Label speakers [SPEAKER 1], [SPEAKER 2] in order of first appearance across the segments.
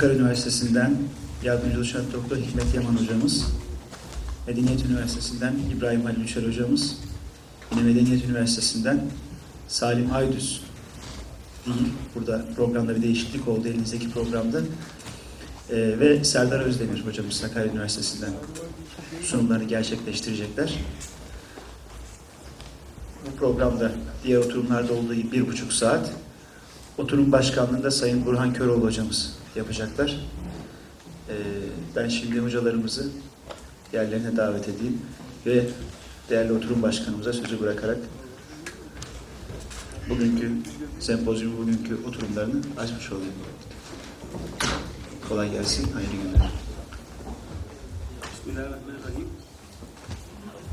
[SPEAKER 1] Ankara Üniversitesi'nden yardımcı doçent doktor Hikmet Yaman hocamız, Medeniyet Üniversitesi'nden İbrahim Halil Üçer hocamız, yine Medeniyet Üniversitesi'nden Salim Aydüz değil, burada programda bir değişiklik oldu elinizdeki programda. Ee, ve Serdar Özdemir hocamız Sakarya Üniversitesi'nden sunumlarını gerçekleştirecekler. Bu programda diğer oturumlarda olduğu gibi bir buçuk saat. Oturum başkanlığında Sayın Burhan Köroğlu hocamız yapacaklar. Ee, ben şimdi hocalarımızı yerlerine davet edeyim ve değerli oturum başkanımıza sözü bırakarak bugünkü sempozyum, bugünkü oturumlarını açmış olayım. Kolay gelsin, hayırlı günler.
[SPEAKER 2] Bismillahirrahmanirrahim.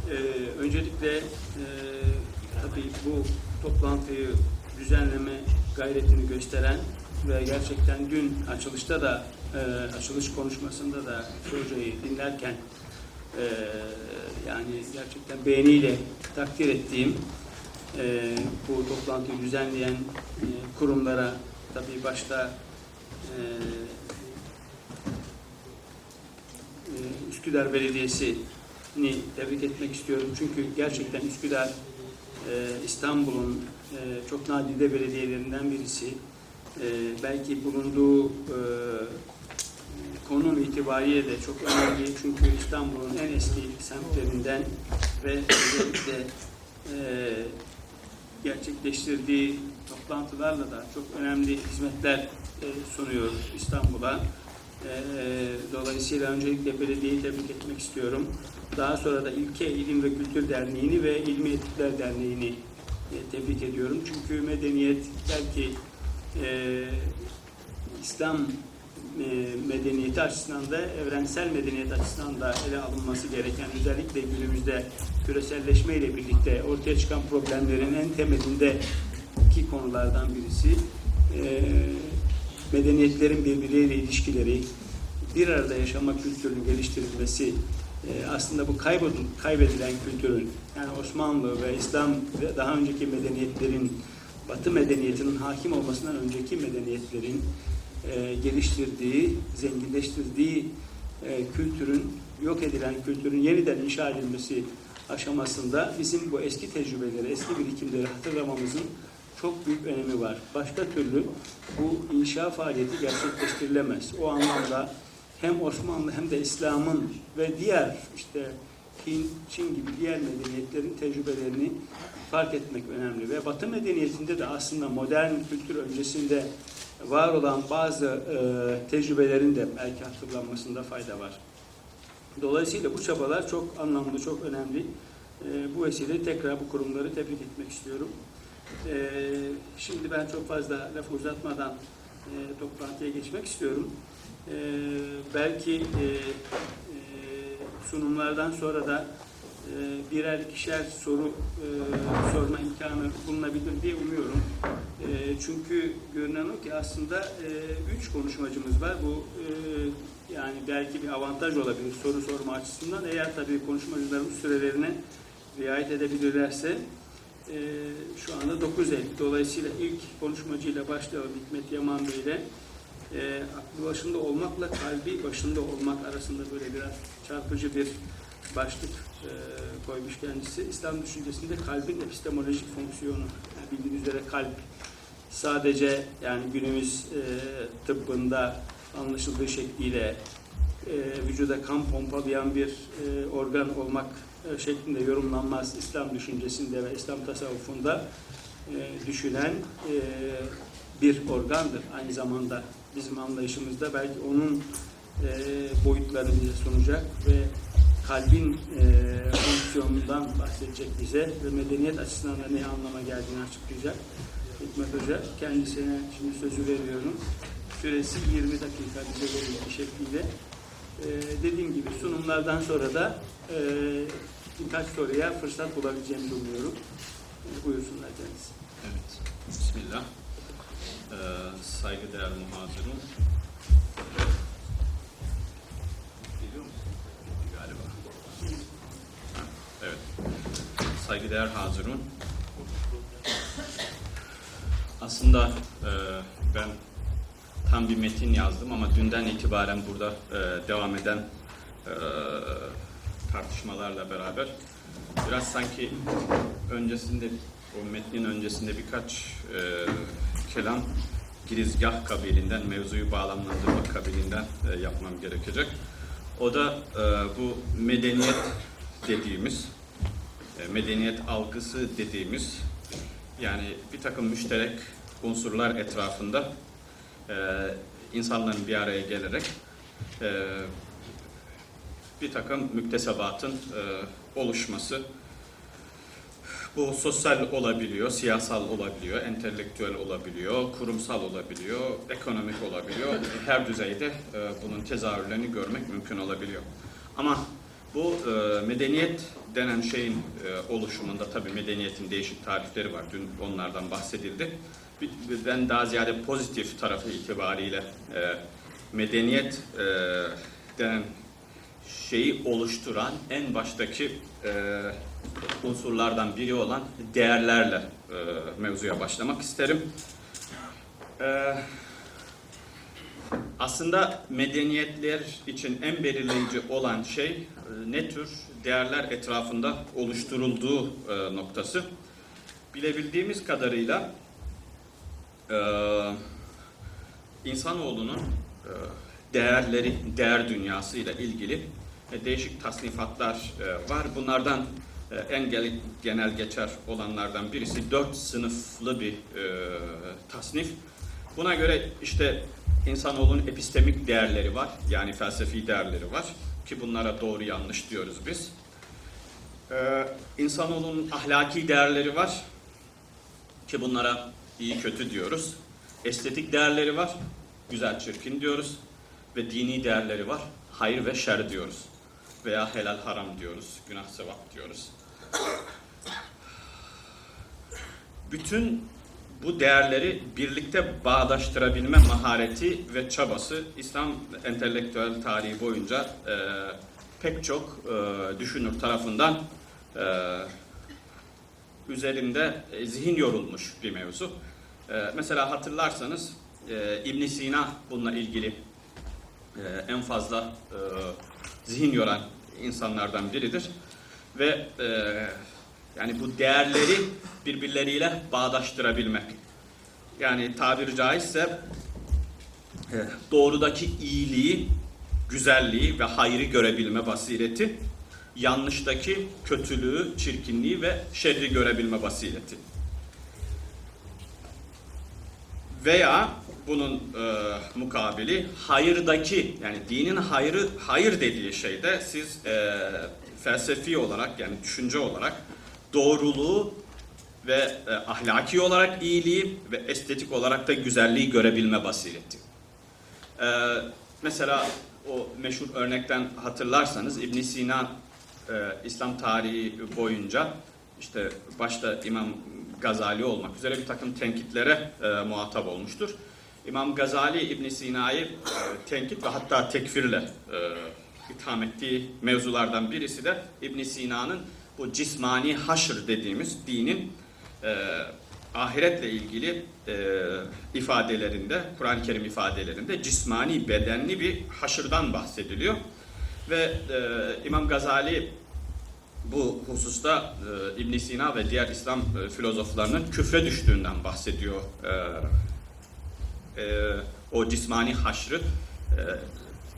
[SPEAKER 2] Ee, öncelikle e, tabii bu toplantıyı düzenleme gayretini gösteren ve gerçekten dün açılışta da e, açılış konuşmasında da hocayı dinlerken e, yani gerçekten beğeniyle takdir ettiğim e, bu toplantıyı düzenleyen e, kurumlara tabii başta e, e, Üsküdar Belediyesi'ni tebrik etmek istiyorum. Çünkü gerçekten Üsküdar e, İstanbul'un e, çok nadide belediyelerinden birisi. E, belki bulunduğu e, konum itibariyle de çok önemli. Çünkü İstanbul'un en eski semtlerinden ve özellikle e, gerçekleştirdiği toplantılarla da çok önemli hizmetler e, sunuyor İstanbul'a. E, dolayısıyla öncelikle belediyeyi tebrik etmek istiyorum. Daha sonra da İlke İlim ve Kültür Derneği'ni ve İlmi Etikler Derneği'ni e, tebrik ediyorum. Çünkü medeniyet belki e, İslam e, medeniyeti açısından da evrensel medeniyet açısından da ele alınması gereken özellikle günümüzde küreselleşme ile birlikte ortaya çıkan problemlerin en temelindeki konulardan birisi e, medeniyetlerin birbirleriyle ilişkileri, bir arada yaşama kültürünün geliştirilmesi, e, aslında bu kaybedilen, kaybedilen kültürün, yani Osmanlı ve İslam ve daha önceki medeniyetlerin, Batı medeniyetinin hakim olmasından önceki medeniyetlerin e, geliştirdiği, zenginleştirdiği e, kültürün, yok edilen kültürün yeniden inşa edilmesi aşamasında bizim bu eski tecrübeleri, eski birikimleri hatırlamamızın çok büyük önemi var. Başka türlü bu inşa faaliyeti gerçekleştirilemez. O anlamda hem Osmanlı hem de İslam'ın ve diğer işte Çin, gibi diğer medeniyetlerin tecrübelerini fark etmek önemli. Ve Batı medeniyetinde de aslında modern kültür öncesinde var olan bazı e, tecrübelerin de belki hatırlanmasında fayda var. Dolayısıyla bu çabalar çok anlamlı, çok önemli. E, bu vesileyle tekrar bu kurumları tebrik etmek istiyorum. E, şimdi ben çok fazla laf uzatmadan e, toplantıya geçmek istiyorum. E, belki e, e, sunumlardan sonra da e, birer ikişer soru e, sorma imkanı bulunabilir diye umuyorum. E, çünkü görünen o ki aslında e, üç konuşmacımız var. Bu e, yani belki bir avantaj olabilir soru sorma açısından. Eğer tabii konuşmacıların sürelerine riayet edebilirlerse e, şu anda 9.50. Dolayısıyla ilk konuşmacıyla başlayalım Hikmet Yaman Bey ile. E, aklı başında olmakla kalbi başında olmak arasında böyle biraz çarpıcı bir başlık e, koymuş kendisi. İslam düşüncesinde kalbin epistemolojik fonksiyonu. Yani bildiğiniz üzere kalp sadece yani günümüz e, tıbbında anlaşıldığı şekliyle e, vücuda kan pompalayan bir e, organ olmak e, şeklinde yorumlanmaz İslam düşüncesinde ve İslam tasavvufunda e, düşünen e, bir organdır. Aynı zamanda bizim anlayışımızda belki onun e, boyutlarını bize sunacak ve kalbin e, fonksiyonundan bahsedecek bize ve medeniyet açısından da ne anlama geldiğini açıklayacak Hikmet Hoca. Kendisine şimdi sözü veriyorum. Süresi 20 dakika bize verildiği şekliyle. E, dediğim gibi sunumlardan sonra da e, birkaç soruya fırsat bulabileceğimi umuyorum. E, buyursunlar kendisi.
[SPEAKER 3] Evet. Bismillah. Ee, saygıdeğer muhacirun. Evet. Saygıdeğer hazirun. Aslında e, ben tam bir metin yazdım ama dünden itibaren burada e, devam eden e, tartışmalarla beraber biraz sanki öncesinde o metnin öncesinde birkaç e, kelam girizgah kabilinden, mevzuyu bağlamlandırmak kabilinden e, yapmam gerekecek. O da e, bu medeniyet dediğimiz, medeniyet algısı dediğimiz, yani bir takım müşterek unsurlar etrafında e, insanların bir araya gelerek e, bir takım müktesebatın e, oluşması. Bu sosyal olabiliyor, siyasal olabiliyor, entelektüel olabiliyor, kurumsal olabiliyor, ekonomik olabiliyor. Her düzeyde e, bunun tezahürlerini görmek mümkün olabiliyor. Ama bu e, medeniyet denen şeyin e, oluşumunda tabii medeniyetin değişik tarifleri var. Dün onlardan bahsedildi. Ben daha ziyade pozitif tarafı itibariyle e, medeniyet e, denen şeyi oluşturan en baştaki e, unsurlardan biri olan değerlerle e, mevzuya başlamak isterim. E, aslında medeniyetler için en belirleyici olan şey ne tür değerler etrafında oluşturulduğu e, noktası. Bilebildiğimiz kadarıyla e, insanoğlunun e, değerleri, değer dünyasıyla ilgili e, değişik tasnifatlar e, var. Bunlardan en genel geçer olanlardan birisi dört sınıflı bir tasnif. Buna göre işte insanoğlunun epistemik değerleri var, yani felsefi değerleri var ki bunlara doğru yanlış diyoruz biz. Ee, insanoğlunun ahlaki değerleri var ki bunlara iyi kötü diyoruz. Estetik değerleri var, güzel çirkin diyoruz ve dini değerleri var, hayır ve şer diyoruz veya helal haram diyoruz, günah sevap diyoruz. Bütün bu değerleri birlikte bağdaştırabilme mahareti ve çabası İslam entelektüel tarihi boyunca e, pek çok e, düşünür tarafından e, üzerinde e, zihin yorulmuş bir mevzu. E, mesela hatırlarsanız e, ibn Sina bununla ilgili e, en fazla e, zihin yoran insanlardan biridir ve e, yani bu değerleri birbirleriyle bağdaştırabilmek. Yani tabiri caizse e, doğrudaki iyiliği, güzelliği ve hayrı görebilme basireti, yanlıştaki kötülüğü, çirkinliği ve şerri görebilme basireti. Veya bunun e, mukabili hayırdaki yani dinin hayrı hayır dediği şeyde siz e, felsefi olarak yani düşünce olarak doğruluğu ve e, ahlaki olarak iyiliği ve estetik olarak da güzelliği görebilme basireti. E, mesela o meşhur örnekten hatırlarsanız İbn Sina e, İslam tarihi boyunca işte başta İmam Gazali olmak üzere bir takım tenkitlere e, muhatap olmuştur. İmam Gazali İbn Sina'yı e, tenkit ve hatta tekfirle e, itham ettiği mevzulardan birisi de İbn Sina'nın bu cismani haşr dediğimiz dinin e, ahiretle ilgili e, ifadelerinde, Kur'an-ı Kerim ifadelerinde cismani, bedenli bir haşırdan bahsediliyor. Ve e, İmam Gazali bu hususta e, ibn Sina ve diğer İslam e, filozoflarının küfre düştüğünden bahsediyor. E, e, o cismani haşrı e,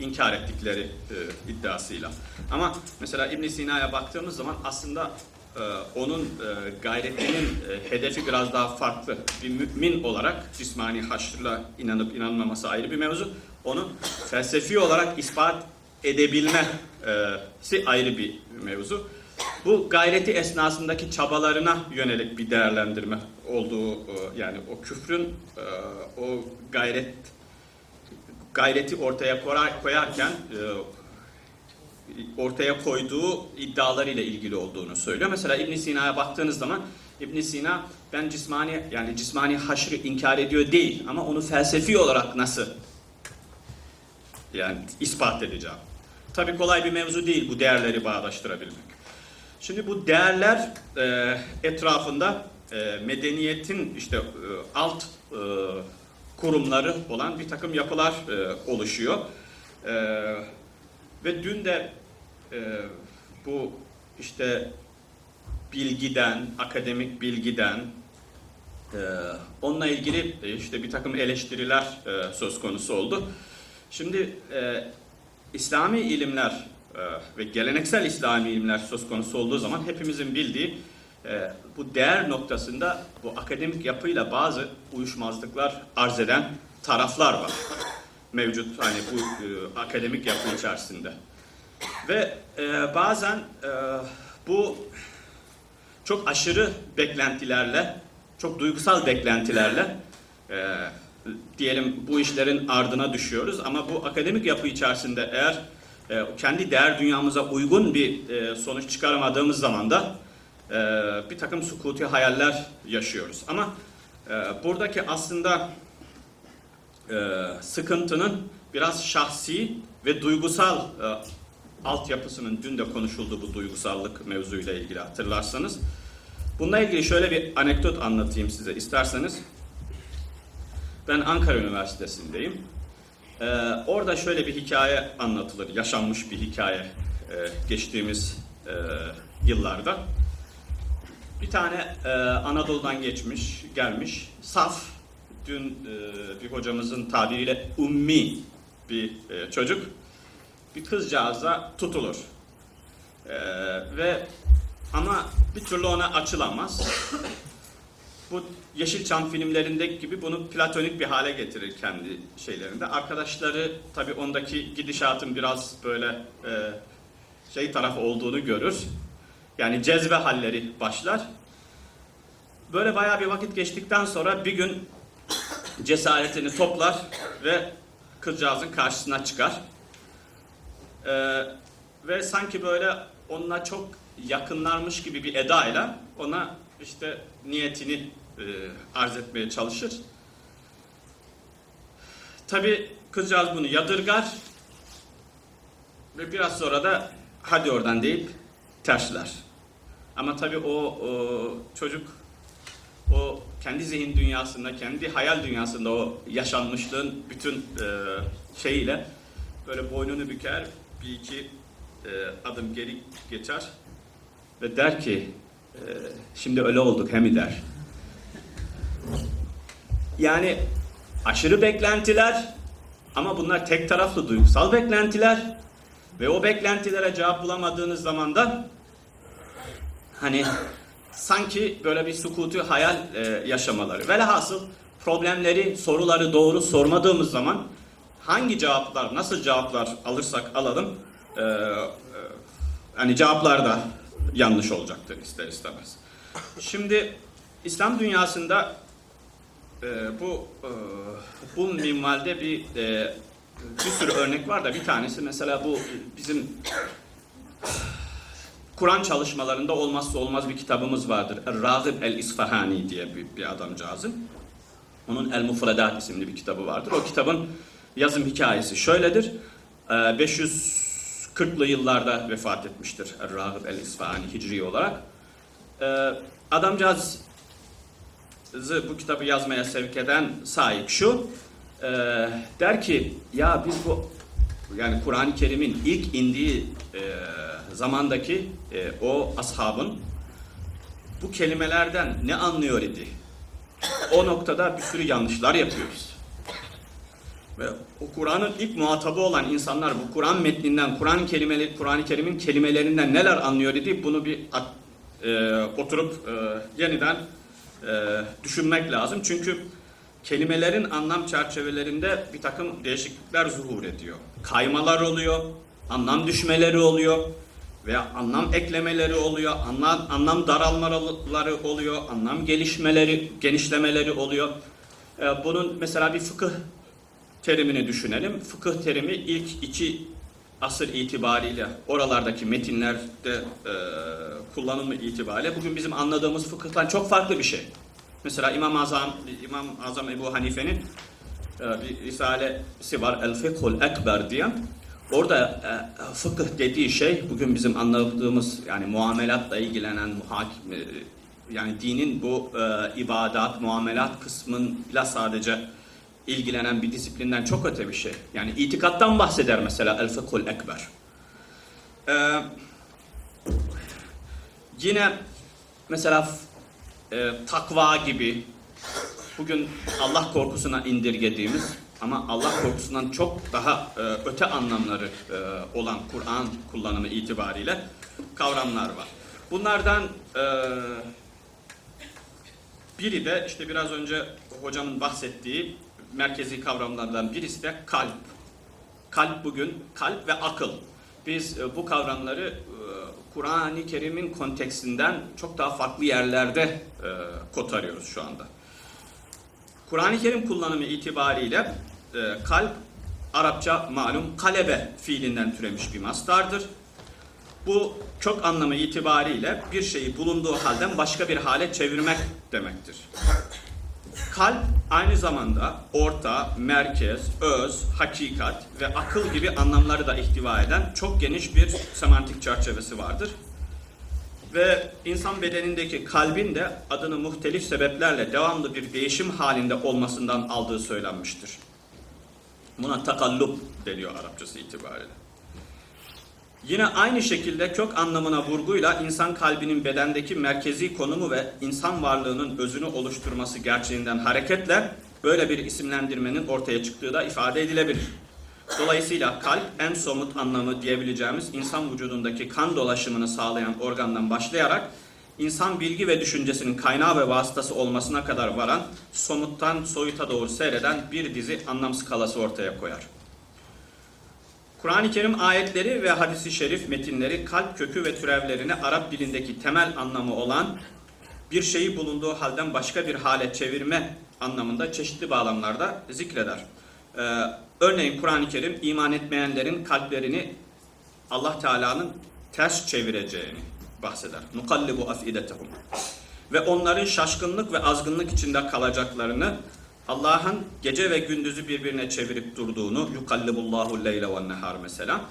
[SPEAKER 3] inkar ettikleri e, iddiasıyla. Ama mesela ibn Sina'ya baktığımız zaman aslında onun e, gayretinin e, hedefi biraz daha farklı. Bir mümin olarak cismani haşrla inanıp inanmaması ayrı bir mevzu. Onu felsefi olarak ispat edebilmesi ayrı bir mevzu. Bu gayreti esnasındaki çabalarına yönelik bir değerlendirme olduğu e, yani o küfrün e, o gayret gayreti ortaya koyar- koyarken e, ortaya koyduğu iddialarıyla ilgili olduğunu söylüyor. Mesela İbn Sina'ya baktığınız zaman İbn Sina ben cismani yani cismani haşrı inkar ediyor değil ama onu felsefi olarak nasıl yani ispat edeceğim. Tabii kolay bir mevzu değil bu değerleri bağdaştırabilmek. Şimdi bu değerler e, etrafında e, medeniyetin işte e, alt e, kurumları olan bir takım yapılar e, oluşuyor. E, ve dün de e, bu işte bilgiden, akademik bilgiden, e, onunla ilgili e, işte bir takım eleştiriler e, söz konusu oldu. Şimdi e, İslami ilimler e, ve geleneksel İslami ilimler söz konusu olduğu zaman hepimizin bildiği e, bu değer noktasında bu akademik yapıyla bazı uyuşmazlıklar arz eden taraflar var. Mevcut hani bu e, akademik yapı içerisinde. Ve e, bazen e, bu çok aşırı beklentilerle, çok duygusal beklentilerle e, diyelim bu işlerin ardına düşüyoruz. Ama bu akademik yapı içerisinde eğer e, kendi değer dünyamıza uygun bir e, sonuç çıkaramadığımız zaman da e, bir takım sukuti hayaller yaşıyoruz. Ama e, buradaki aslında e, sıkıntının biraz şahsi ve duygusal e, altyapısının dün de konuşuldu bu duygusallık mevzuyla ilgili hatırlarsanız. Bununla ilgili şöyle bir anekdot anlatayım size isterseniz. Ben Ankara Üniversitesi'ndeyim. Ee, orada şöyle bir hikaye anlatılır, yaşanmış bir hikaye e, geçtiğimiz e, yıllarda. Bir tane e, Anadolu'dan geçmiş, gelmiş, saf, dün e, bir hocamızın tabiriyle ummi bir e, çocuk kızcağıza tutulur. E, ve ama bir türlü ona açılamaz. Bu Yeşilçam filmlerindeki gibi bunu platonik bir hale getirir kendi şeylerinde. Arkadaşları tabii ondaki gidişatın biraz böyle e, şey tarafı olduğunu görür. Yani cezbe halleri başlar. Böyle bayağı bir vakit geçtikten sonra bir gün cesaretini toplar ve kızcağızın karşısına çıkar. Ee, ve sanki böyle onunla çok yakınlarmış gibi bir edayla ona işte niyetini e, arz etmeye çalışır. Tabi kızcağız bunu yadırgar ve biraz sonra da hadi oradan deyip tersler. Ama tabi o, o çocuk o kendi zihin dünyasında, kendi hayal dünyasında o yaşanmışlığın bütün e, şeyiyle böyle boynunu büker, bir iki e, adım geri geçer ve der ki e, şimdi öyle olduk he mi der. Yani aşırı beklentiler ama bunlar tek taraflı duygusal beklentiler ve o beklentilere cevap bulamadığınız zaman da hani sanki böyle bir sukutu hayal e, yaşamaları. Velhasıl problemleri, soruları doğru sormadığımız zaman hangi cevaplar, nasıl cevaplar alırsak alalım e, hani cevaplar da yanlış olacaktır ister istemez. Şimdi İslam dünyasında e, bu e, bu minvalde bir e, bir sürü örnek var da bir tanesi mesela bu bizim Kur'an çalışmalarında olmazsa olmaz bir kitabımız vardır. Ragib el-İsfahani diye bir, bir adamcağızın. Onun El Mufredat isimli bir kitabı vardır. O kitabın yazım hikayesi şöyledir. 540'lı yıllarda vefat etmiştir Ragib el-İsfahani hicri olarak. Adamcağız bu kitabı yazmaya sevk eden sahip şu. Der ki ya biz bu yani Kur'an-ı Kerim'in ilk indiği zamandaki e, o ashabın bu kelimelerden ne anlıyor idi? O noktada bir sürü yanlışlar yapıyoruz. Ve o Kur'an'ın ilk muhatabı olan insanlar bu Kur'an metninden, Kur'an kelimeleri, Kur'an-ı Kerim'in kelimelerinden neler anlıyor idi? Bunu bir e, oturup e, yeniden e, düşünmek lazım. Çünkü kelimelerin anlam çerçevelerinde bir takım değişiklikler zuhur ediyor. Kaymalar oluyor, anlam düşmeleri oluyor veya anlam eklemeleri oluyor, anlam, anlam daralmaları oluyor, anlam gelişmeleri, genişlemeleri oluyor. Ee, bunun mesela bir fıkıh terimini düşünelim. Fıkıh terimi ilk iki asır itibariyle oralardaki metinlerde e, kullanımı itibariyle bugün bizim anladığımız fıkıhtan çok farklı bir şey. Mesela İmam Azam İmam Azam Ebu Hanife'nin e, bir risalesi var El Fıkhul Ekber diye. Orada e, fıkıh dediği şey bugün bizim anladığımız yani muamelatla ilgilenen muhakim e, yani dinin bu e, ibadat, muamelat kısmıyla sadece ilgilenen bir disiplinden çok öte bir şey. Yani itikattan bahseder mesela El Fıkhul Ekber. Ee, yine mesela e, takva gibi bugün Allah korkusuna indirgediğimiz ama Allah korkusundan çok daha e, öte anlamları e, olan Kur'an kullanımı itibariyle kavramlar var. Bunlardan e, biri de işte biraz önce hocamın bahsettiği merkezi kavramlardan birisi de kalp. Kalp bugün, kalp ve akıl. Biz e, bu kavramları e, Kur'an-ı Kerim'in kontekstinden çok daha farklı yerlerde e, kotarıyoruz şu anda. Kur'an-ı Kerim kullanımı itibariyle kalp Arapça malum kalebe fiilinden türemiş bir mastardır. Bu çok anlamı itibariyle bir şeyi bulunduğu halden başka bir hale çevirmek demektir. Kalp aynı zamanda orta, merkez, öz, hakikat ve akıl gibi anlamları da ihtiva eden çok geniş bir semantik çerçevesi vardır. Ve insan bedenindeki kalbin de adını muhtelif sebeplerle devamlı bir değişim halinde olmasından aldığı söylenmiştir. Buna takallup deniyor Arapçası itibariyle. Yine aynı şekilde kök anlamına vurguyla insan kalbinin bedendeki merkezi konumu ve insan varlığının özünü oluşturması gerçeğinden hareketle böyle bir isimlendirmenin ortaya çıktığı da ifade edilebilir. Dolayısıyla kalp en somut anlamı diyebileceğimiz insan vücudundaki kan dolaşımını sağlayan organdan başlayarak insan bilgi ve düşüncesinin kaynağı ve vasıtası olmasına kadar varan somuttan soyuta doğru seyreden bir dizi anlam skalası ortaya koyar. Kur'an-ı Kerim ayetleri ve hadisi şerif metinleri kalp kökü ve türevlerini Arap dilindeki temel anlamı olan bir şeyi bulunduğu halden başka bir hale çevirme anlamında çeşitli bağlamlarda zikreder. Ee, örneğin Kur'an-ı Kerim iman etmeyenlerin kalplerini Allah Teala'nın ters çevireceğini bahseder. Nukallibu afidetehum. Ve onların şaşkınlık ve azgınlık içinde kalacaklarını Allah'ın gece ve gündüzü birbirine çevirip durduğunu yukallibullahu leyle ve nehar mesela.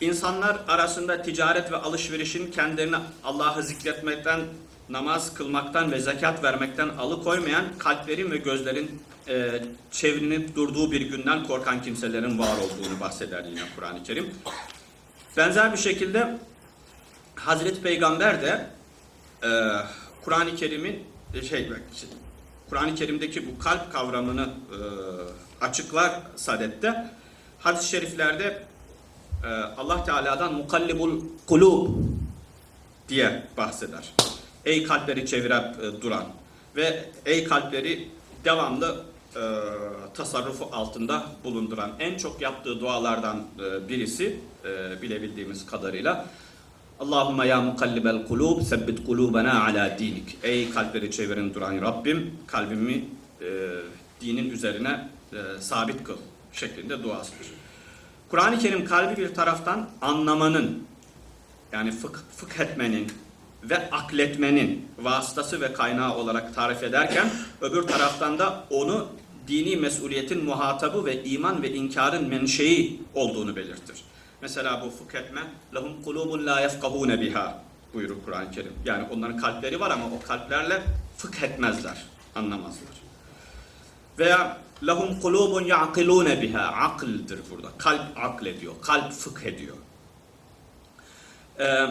[SPEAKER 3] İnsanlar arasında ticaret ve alışverişin kendilerini Allah'ı zikretmekten, namaz kılmaktan ve zekat vermekten alıkoymayan kalplerin ve gözlerin e, çevrilip durduğu bir günden korkan kimselerin var olduğunu bahseder yine Kur'an-ı Kerim. Benzer bir şekilde Hazreti Peygamber de e, Kur'an-ı Kerim'in şey Kur'an-ı Kerim'deki bu kalp kavramını e, açıklar sadette. Hadis-i şeriflerde e, Allah Teala'dan mukallibul kulub diye bahseder. Ey kalpleri çevirip e, duran ve ey kalpleri devamlı e, tasarrufu altında bulunduran en çok yaptığı dualardan e, birisi e, bilebildiğimiz kadarıyla Allahümme ya mukallibel kulub sebbit kulubena ala dinik. Ey kalpleri çevirin duran Rabbim kalbimi e, dinin üzerine e, sabit kıl şeklinde duasıdır. Kur'an-ı Kerim kalbi bir taraftan anlamanın yani fık, fıkh etmenin ve akletmenin vasıtası ve kaynağı olarak tarif ederken öbür taraftan da onu dini mesuliyetin muhatabı ve iman ve inkarın menşei olduğunu belirtir. Mesela bu fuketme lahum kulubun la yefkahune biha buyurur Kur'an-ı Kerim. Yani onların kalpleri var ama o kalplerle fıkh etmezler, anlamazlar. Veya lahum kulubun yaqilune biha akıldır burada. Kalp aklediyor, kalp fıkh ediyor. Ee,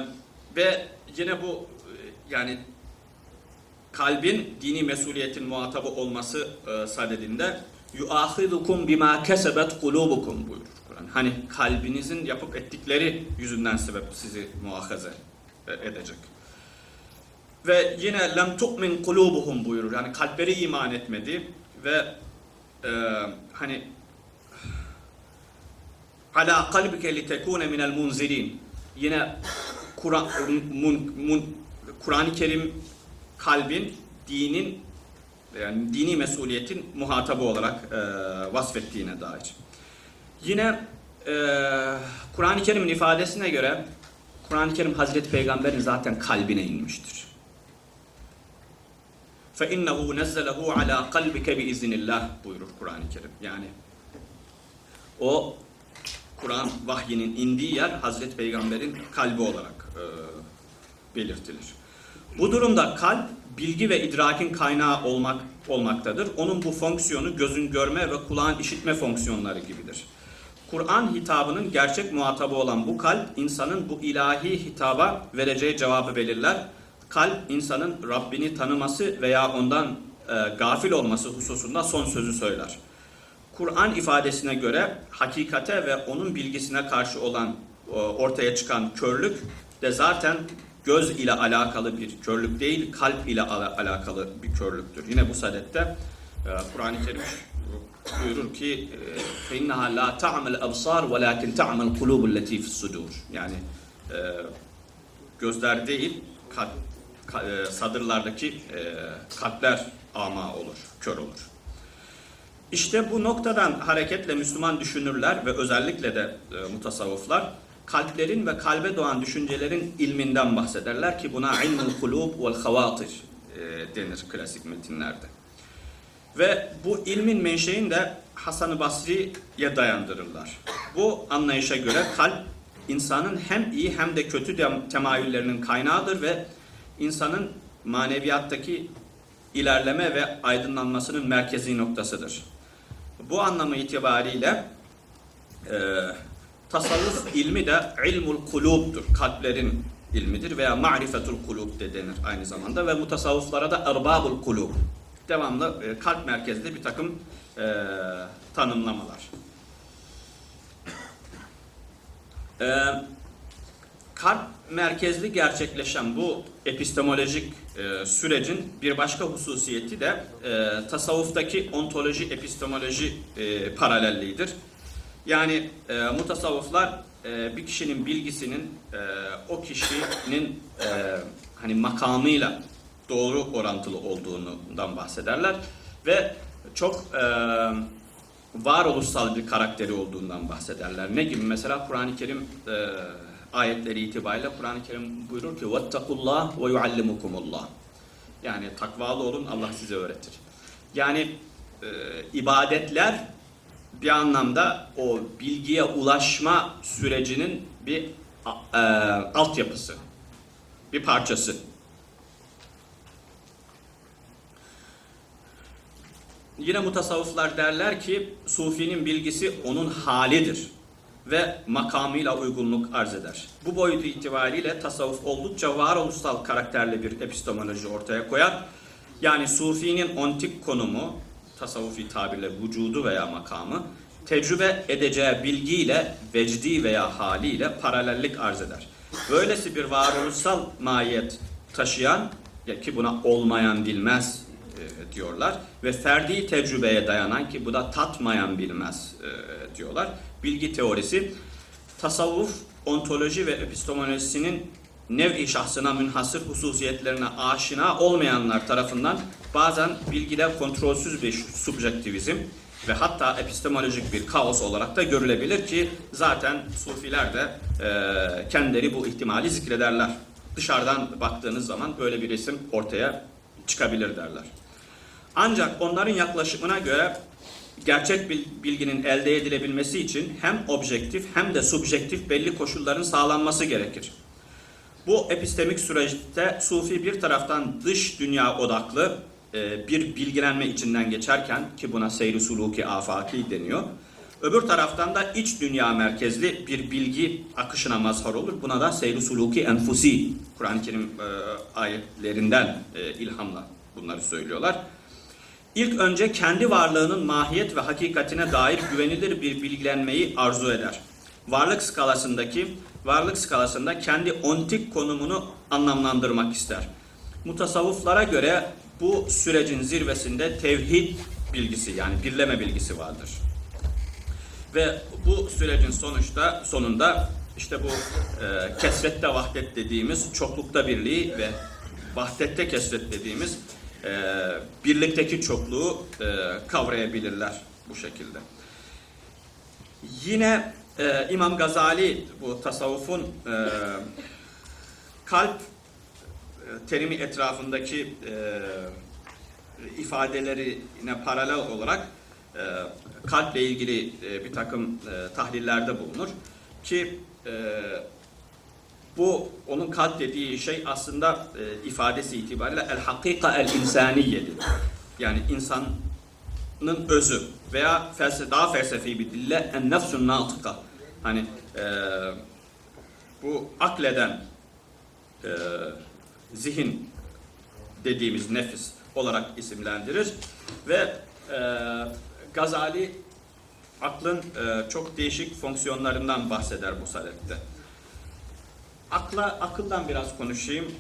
[SPEAKER 3] ve yine bu yani kalbin dini mesuliyetin muhatabı olması e, sadedinde yuahidukum bima kesebet kulubukum buyurur. Kur'an. Hani kalbinizin yapıp ettikleri yüzünden sebep sizi muahaze edecek. Ve yine lem tu'min kulubuhum buyurur. Yani kalpleri iman etmedi ve e, hani ala kalbike li tekune minel munzirin. Yine Kur'an Kur'an-ı Kerim kalbin dinin yani dini mesuliyetin muhatabı olarak e, vasfettiğine dair. Yine e, Kur'an-ı Kerim'in ifadesine göre Kur'an-ı Kerim Hazreti Peygamber'in zaten kalbine inmiştir. فَاِنَّهُ نَزَّلَهُ عَلَى قَلْبِكَ بِاِذْنِ اللّٰهِ buyurur Kur'an-ı Kerim. Yani o Kur'an vahyinin indiği yer Hazreti Peygamber'in kalbi olarak e, belirtilir. Bu durumda kalp bilgi ve idrakin kaynağı olmak olmaktadır. Onun bu fonksiyonu gözün görme ve kulağın işitme fonksiyonları gibidir. Kur'an hitabının gerçek muhatabı olan bu kalp insanın bu ilahi hitaba vereceği cevabı belirler. Kalp insanın Rabbini tanıması veya ondan e, gafil olması hususunda son sözü söyler. Kur'an ifadesine göre hakikate ve onun bilgisine karşı olan e, ortaya çıkan körlük de zaten göz ile alakalı bir körlük değil, kalp ile ala- alakalı bir körlüktür. Yine bu sadette Kur'an-ı Kerim buyurur ki فَاِنَّهَا لَا تَعْمَ الْأَبْصَارِ وَلَاكِنْ تَعْمَ الْقُلُوبُ الَّتِي فِي الصُّدُورِ Yani e, gözler değil, kalp, ka- e, sadırlardaki e, kalpler ama olur, kör olur. İşte bu noktadan hareketle Müslüman düşünürler ve özellikle de e, mutasavvıflar kalplerin ve kalbe doğan düşüncelerin ilminden bahsederler ki buna ilmul kulub vel havatir e, denir klasik metinlerde. Ve bu ilmin menşeini de Hasan-ı Basri'ye dayandırırlar. Bu anlayışa göre kalp insanın hem iyi hem de kötü temayüllerinin kaynağıdır ve insanın maneviyattaki ilerleme ve aydınlanmasının merkezi noktasıdır. Bu anlamı itibariyle e, tasavvuf ilmi de ilmul kulubdur. Kalplerin ilmidir veya marifetul kulub de denir aynı zamanda ve mutasavvıflara da erbabul kulub. Devamlı e, kalp merkezli bir takım e, tanımlamalar. E, kalp merkezli gerçekleşen bu epistemolojik e, sürecin bir başka hususiyeti de e, tasavvuftaki ontoloji epistemoloji e, paralelliğidir. Yani e, mutasavvıflar e, bir kişinin bilgisinin e, o kişinin e, hani makamıyla doğru orantılı olduğundan bahsederler ve çok e, varoluşsal bir karakteri olduğundan bahsederler. Ne gibi? Mesela Kur'an-ı Kerim e, ayetleri itibariyle Kur'an-ı Kerim buyurur ki وَاتَّقُوا ve يُعَلِّمُكُمُ Yani takvalı olun Allah size öğretir. Yani e, ibadetler bir anlamda o bilgiye ulaşma sürecinin bir e, altyapısı, bir parçası. Yine mutasavvıflar derler ki sufinin bilgisi onun halidir ve makamıyla uygunluk arz eder. Bu boyutu itibariyle tasavvuf oldukça varoluşsal karakterli bir epistemoloji ortaya koyar. Yani sufinin ontik konumu, tasavvufi tabirle vücudu veya makamı, tecrübe edeceği bilgiyle, vecdi veya haliyle paralellik arz eder. Böylesi bir varoluşsal mahiyet taşıyan, ya ki buna olmayan bilmez e, diyorlar ve ferdi tecrübeye dayanan ki bu da tatmayan bilmez e, diyorlar. Bilgi teorisi tasavvuf, ontoloji ve epistemolojisinin nev-i şahsına münhasır hususiyetlerine aşina olmayanlar tarafından bazen bilgide kontrolsüz bir subjektivizm ve hatta epistemolojik bir kaos olarak da görülebilir ki zaten sufiler de e, kendileri bu ihtimali zikrederler. Dışarıdan baktığınız zaman böyle bir resim ortaya çıkabilir derler. Ancak onların yaklaşımına göre gerçek bilginin elde edilebilmesi için hem objektif hem de subjektif belli koşulların sağlanması gerekir. Bu epistemik süreçte Sufi bir taraftan dış dünya odaklı e, bir bilgilenme içinden geçerken ki buna seyri suluki afaki deniyor. Öbür taraftan da iç dünya merkezli bir bilgi akışına mazhar olur. Buna da seyri suluki enfusi Kur'an-ı Kerim e, ayetlerinden e, ilhamla bunları söylüyorlar. İlk önce kendi varlığının mahiyet ve hakikatine dair güvenilir bir bilgilenmeyi arzu eder. Varlık skalasındaki varlık skalasında kendi ontik konumunu anlamlandırmak ister. Mutasavvıflara göre bu sürecin zirvesinde tevhid bilgisi yani birleme bilgisi vardır. Ve bu sürecin sonuçta sonunda işte bu e, kesrette vahdet dediğimiz çoklukta birliği ve vahdette kesret dediğimiz e, birlikteki çokluğu e, kavrayabilirler bu şekilde. Yine e, İmam Gazali bu tasavvufun e, kalp e, terimi etrafındaki e, ifadelerine paralel olarak e, kalple ilgili e, bir takım e, tahlillerde bulunur ki e, bu onun kalp dediği şey aslında e, ifadesi itibariyle el hakika el insaniyedir. yani insanın özü veya felsefe, daha felsefi bir dille en nefsun natıka. Hani e, bu akleden e, zihin dediğimiz nefis olarak isimlendirir ve e, Gazali aklın e, çok değişik fonksiyonlarından bahseder bu sadette. Akla, akıldan biraz konuşayım,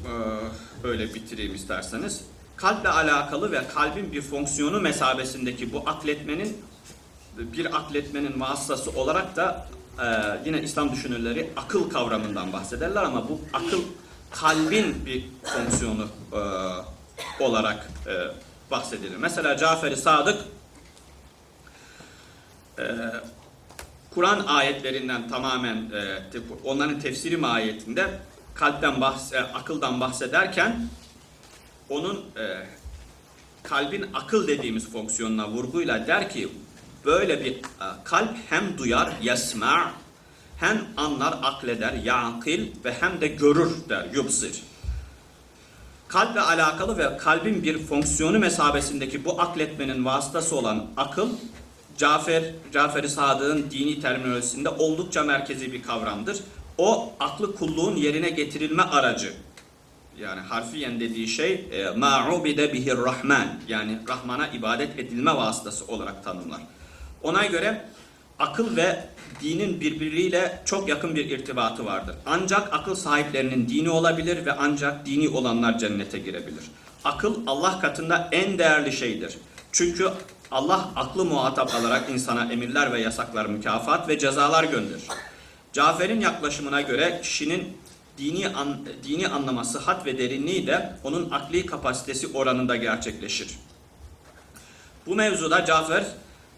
[SPEAKER 3] böyle bitireyim isterseniz. Kalple alakalı ve kalbin bir fonksiyonu mesabesindeki bu akletmenin bir akletmenin vasıtası olarak da yine İslam düşünürleri akıl kavramından bahsederler ama bu akıl kalbin bir fonksiyonu olarak bahsedilir. Mesela Cafer-i Sadık Kur'an ayetlerinden tamamen e, onların tefsiri mahiyetinde kalpten bahs e, akıldan bahsederken onun e, kalbin akıl dediğimiz fonksiyonuna vurguyla der ki böyle bir e, kalp hem duyar yesma hem anlar akleder yaqil ve hem de görür der yubsir. Kalple alakalı ve kalbin bir fonksiyonu mesabesindeki bu akletmenin vasıtası olan akıl Cafer, Cafer-i Sadık'ın dini terminolojisinde oldukça merkezi bir kavramdır. O aklı kulluğun yerine getirilme aracı. Yani harfiyen dediği şey ma'ubide bihir rahman yani Rahman'a ibadet edilme vasıtası olarak tanımlar. Ona göre akıl ve dinin birbiriyle çok yakın bir irtibatı vardır. Ancak akıl sahiplerinin dini olabilir ve ancak dini olanlar cennete girebilir. Akıl Allah katında en değerli şeydir. Çünkü Allah aklı muhatap alarak insana emirler ve yasaklar, mükafat ve cezalar gönderir. Cafer'in yaklaşımına göre kişinin dini an, dini anlama sıhhat ve derinliği de onun akli kapasitesi oranında gerçekleşir. Bu mevzuda Cafer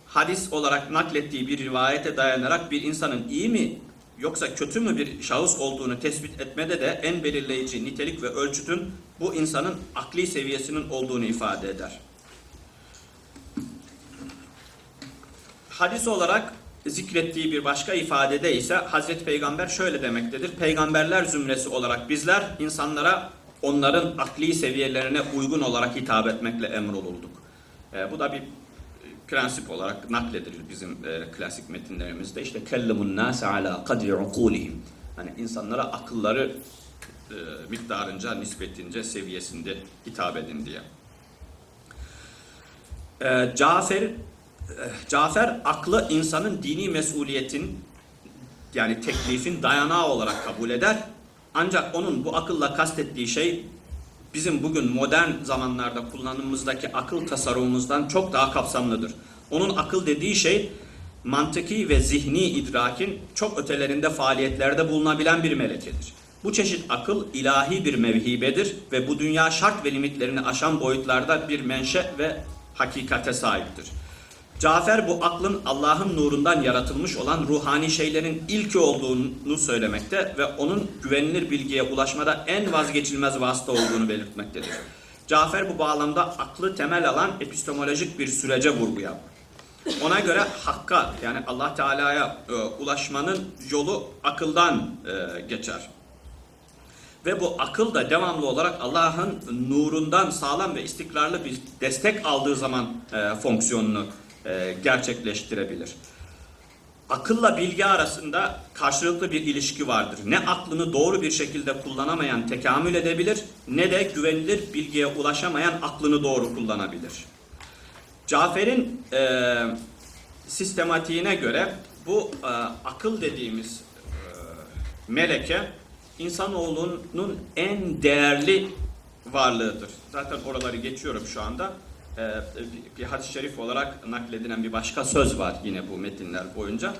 [SPEAKER 3] hadis olarak naklettiği bir rivayete dayanarak bir insanın iyi mi yoksa kötü mü bir şahıs olduğunu tespit etmede de en belirleyici nitelik ve ölçütün bu insanın akli seviyesinin olduğunu ifade eder. Hadis olarak zikrettiği bir başka ifadede ise Hazreti Peygamber şöyle demektedir. Peygamberler zümresi olarak bizler insanlara onların akli seviyelerine uygun olarak hitap etmekle emrolulduk. E, bu da bir prensip olarak nakledilir bizim e, klasik metinlerimizde. İşte kellemun nase ala kadri ukulihim. Hani insanlara akılları e, miktarınca, nispetince, seviyesinde hitap edin diye. E, Cafer Cafer aklı insanın dini mesuliyetin yani teklifin dayanağı olarak kabul eder. Ancak onun bu akılla kastettiği şey bizim bugün modern zamanlarda kullanımımızdaki akıl tasarrufumuzdan çok daha kapsamlıdır. Onun akıl dediği şey mantıki ve zihni idrakin çok ötelerinde faaliyetlerde bulunabilen bir melekedir. Bu çeşit akıl ilahi bir mevhibedir ve bu dünya şart ve limitlerini aşan boyutlarda bir menşe ve hakikate sahiptir. Cafer bu aklın Allah'ın nurundan yaratılmış olan ruhani şeylerin ilki olduğunu söylemekte ve onun güvenilir bilgiye ulaşmada en vazgeçilmez vasıta olduğunu belirtmektedir. Cafer bu bağlamda aklı temel alan epistemolojik bir sürece vurgu yapar. Ona göre hakka yani Allah Teala'ya e, ulaşmanın yolu akıldan e, geçer. Ve bu akıl da devamlı olarak Allah'ın nurundan sağlam ve istikrarlı bir destek aldığı zaman e, fonksiyonunu e, gerçekleştirebilir. Akılla bilgi arasında karşılıklı bir ilişki vardır. Ne aklını doğru bir şekilde kullanamayan tekamül edebilir ne de güvenilir bilgiye ulaşamayan aklını doğru kullanabilir. Cafer'in e, sistematiğine göre bu e, akıl dediğimiz e, meleke insanoğlunun en değerli varlığıdır. Zaten oraları geçiyorum şu anda. Ee, bir hadis-i şerif olarak nakledilen bir başka söz var yine bu metinler boyunca.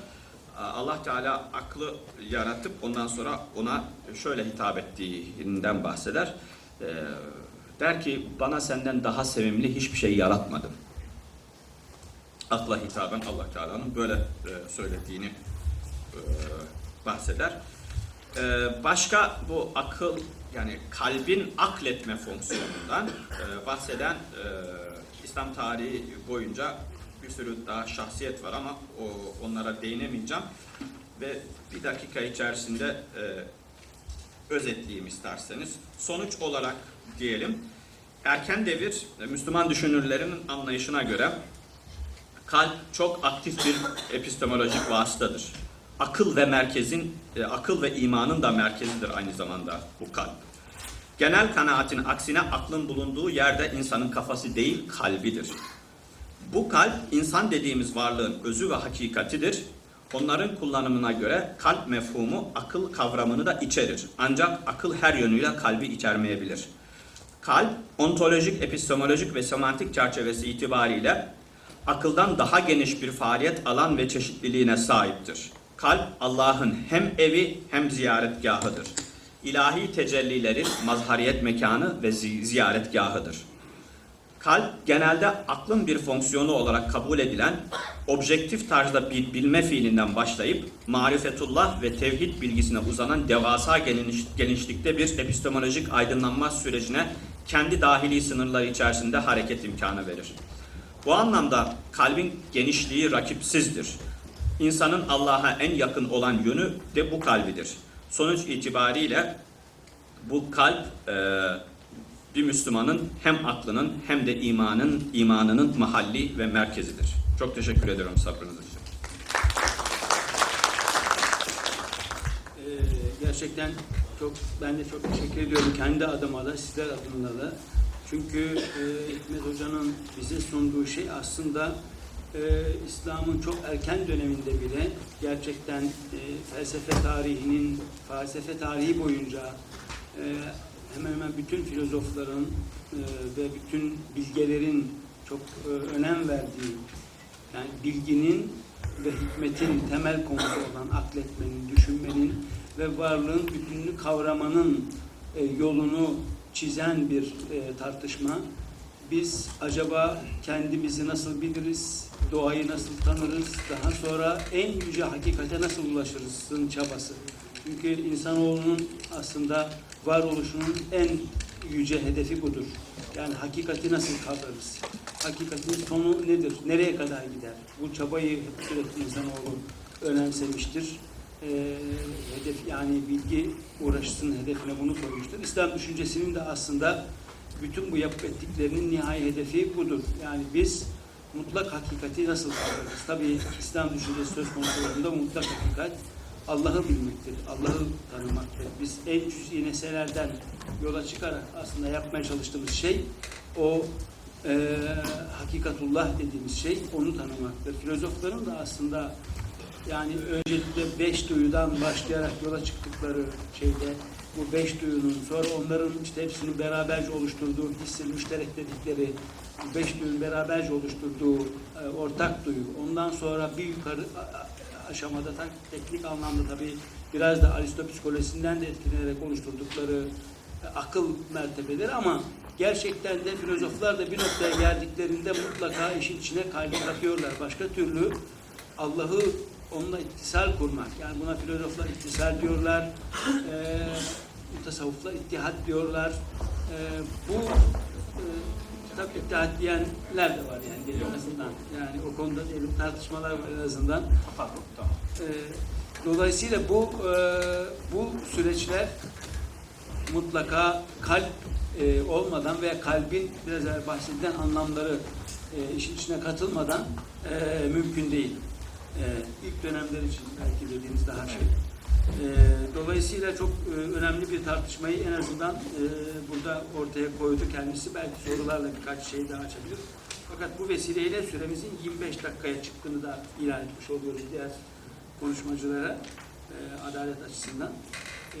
[SPEAKER 3] Allah Teala aklı yaratıp ondan sonra ona şöyle hitap ettiğinden bahseder. Ee, der ki bana senden daha sevimli hiçbir şey yaratmadım. Akla hitaben Allah Teala'nın böyle e, söylediğini e, bahseder. Başka bu akıl yani kalbin akletme fonksiyonundan e, bahseden İslam tarihi boyunca bir sürü daha şahsiyet var ama o, onlara değinemeyeceğim. Ve bir dakika içerisinde e, özetleyeyim isterseniz. Sonuç olarak diyelim, erken devir e, Müslüman düşünürlerin anlayışına göre kalp çok aktif bir epistemolojik vasıtadır. Akıl ve merkezin, e, akıl ve imanın da merkezidir aynı zamanda bu kalp. Genel kanaatin aksine aklın bulunduğu yerde insanın kafası değil kalbidir. Bu kalp insan dediğimiz varlığın özü ve hakikatidir. Onların kullanımına göre kalp mefhumu akıl kavramını da içerir. Ancak akıl her yönüyle kalbi içermeyebilir. Kalp, ontolojik, epistemolojik ve semantik çerçevesi itibariyle akıldan daha geniş bir faaliyet alan ve çeşitliliğine sahiptir. Kalp Allah'ın hem evi hem ziyaretgahıdır. İlahi tecellilerin mazhariyet mekanı ve zi- ziyaretgahıdır. Kalp genelde aklın bir fonksiyonu olarak kabul edilen objektif tarzda bir bilme fiilinden başlayıp marifetullah ve tevhid bilgisine uzanan devasa geniş, genişlikte bir epistemolojik aydınlanma sürecine kendi dahili sınırları içerisinde hareket imkanı verir. Bu anlamda kalbin genişliği rakipsizdir. İnsanın Allah'a en yakın olan yönü de bu kalbidir. Sonuç itibariyle bu kalp e, bir Müslümanın hem aklının hem de imanın imanının mahalli ve merkezidir. Çok teşekkür ediyorum sabrınız için.
[SPEAKER 2] Ee, gerçekten çok ben de çok teşekkür ediyorum kendi adıma da sizler adına da. Çünkü e, Hikmet Hoca'nın bize sunduğu şey aslında e, İslam'ın çok erken döneminde bile gerçekten e, felsefe tarihinin felsefe tarihi boyunca e, hemen hemen bütün filozofların e, ve bütün bilgelerin çok e, önem verdiği yani bilginin ve hikmetin temel konusu olan akletmenin, düşünmenin ve varlığın bütününü kavramanın e, yolunu çizen bir e, tartışma. Biz acaba kendimizi nasıl biliriz, doğayı nasıl tanırız, daha sonra en yüce hakikate nasıl ulaşırızın çabası. Çünkü insanoğlunun aslında varoluşunun en yüce hedefi budur. Yani hakikati nasıl kavrarız? Hakikatin sonu nedir? Nereye kadar gider? Bu çabayı sürekli insanoğlu önemsemiştir. Ee, hedef yani bilgi uğraşısının hedefine bunu koymuştur. İslam düşüncesinin de aslında bütün bu yapıp ettiklerinin nihai hedefi budur. Yani biz mutlak hakikati nasıl kavrarız? Tabii İslam düşüncesi söz konusu olduğunda mutlak hakikat Allah'ı bilmektir, Allah'ı tanımaktır. Biz en cüz'i meselelerden yola çıkarak aslında yapmaya çalıştığımız şey o e, hakikatullah dediğimiz şey onu tanımaktır. Filozofların da aslında yani öncelikle beş duyudan başlayarak yola çıktıkları şeyde bu beş duyunun sonra onların işte hepsinin beraberce oluşturduğu hissi müşterek dedikleri bu beş duyunun beraberce oluşturduğu e, ortak duyu. Ondan sonra bir yukarı aşamada teknik anlamda tabii biraz da Aristo psikolojisinden de etkilenerek oluşturdukları e, akıl mertebeleri ama gerçekten de filozoflar da bir noktaya geldiklerinde mutlaka işin içine kalbi bırakıyorlar. Başka türlü Allah'ı onunla ittisal kurmak. Yani buna filozoflar ittisal diyorlar. E, mutasavvıflar ittihat diyorlar. E, bu e, tabii ittihat diyenler de var yani en azından. Yani o konuda diyelim tartışmalar var en azından. E, dolayısıyla bu e, bu süreçler mutlaka kalp e, olmadan veya kalbin biraz evvel bahsedilen anlamları e, işin içine katılmadan e, mümkün değil. E, ilk dönemler için belki dediğiniz daha şey. E, dolayısıyla çok e, önemli bir tartışmayı en azından e, burada ortaya koydu kendisi. Belki sorularla birkaç şey daha açabilir. Fakat bu vesileyle süremizin 25 dakikaya çıktığını da ilan etmiş oluyoruz diğer konuşmacılara e, adalet açısından. E,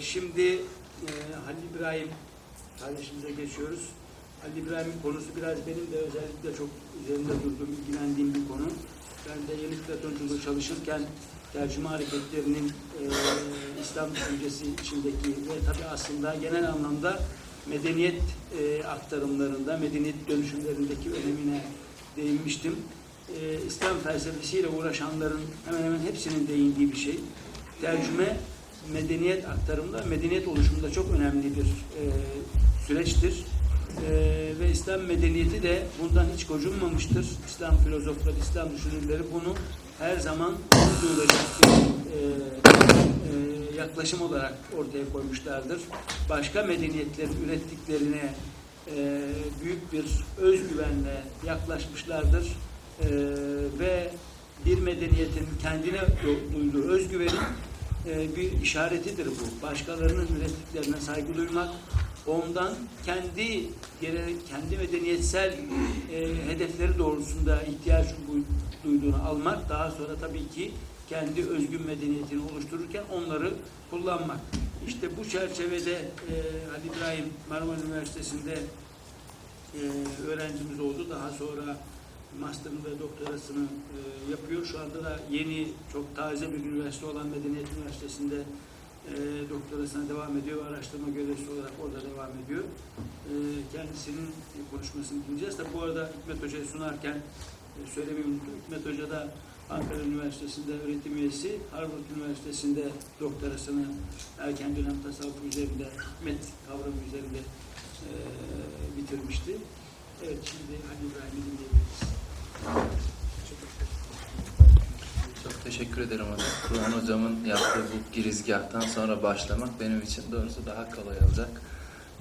[SPEAKER 2] şimdi e, Halil İbrahim kardeşimize geçiyoruz. Halil İbrahim'in konusu biraz benim de özellikle çok üzerinde durduğum, ilgilendiğim bir konu. Ben de yeni platonculuğu çalışırken tercüme hareketlerinin e, İslam düşüncesi içindeki ve tabi aslında genel anlamda medeniyet e, aktarımlarında, medeniyet dönüşümlerindeki önemine değinmiştim. E, İslam felsefesiyle uğraşanların hemen hemen hepsinin değindiği bir şey. Tercüme medeniyet aktarımında, medeniyet oluşumunda çok önemli bir e, süreçtir. E, ve İslam medeniyeti de bundan hiç gocunmamıştır. İslam filozofları, İslam düşünürleri bunu her zaman duyulacak bir e, e, yaklaşım olarak ortaya koymuşlardır. Başka medeniyetlerin ürettiklerine e, büyük bir özgüvenle yaklaşmışlardır E, ve bir medeniyetin kendine du- duyduğu özgüvenin e, bir işaretidir bu. Başkalarının ürettiklerine saygı duymak, ondan kendi kendi medeniyetsel e, hedefleri doğrultusunda ihtiyaç duy- duyduğunu almak, daha sonra tabii ki kendi özgün medeniyetini oluştururken onları kullanmak. İşte bu çerçevede e, Ali İbrahim Marmara Üniversitesi'nde e, öğrencimiz oldu. Daha sonra master'ını ve doktorasını e, yapıyor. Şu anda da yeni, çok taze bir üniversite olan Medeniyet Üniversitesi'nde e, doktorasına devam ediyor. Araştırma görevlisi olarak orada devam ediyor. E, kendisinin konuşmasını dinleyeceğiz. Tabi bu arada Hikmet Hoca'yı sunarken e, söylemeyi unuttum. Hikmet Hoca da Ankara Üniversitesi'nde öğretim üyesi, Harvard Üniversitesi'nde doktorasını erken dönem tasavvuf üzerinde, hikmet kavramı üzerinde e, bitirmişti. Evet, şimdi Ali İbrahim'i dinleyebiliriz.
[SPEAKER 4] Çok teşekkür ederim hocam. Kur'an hocamın yaptığı bu girizgahtan sonra başlamak benim için doğrusu daha kolay olacak.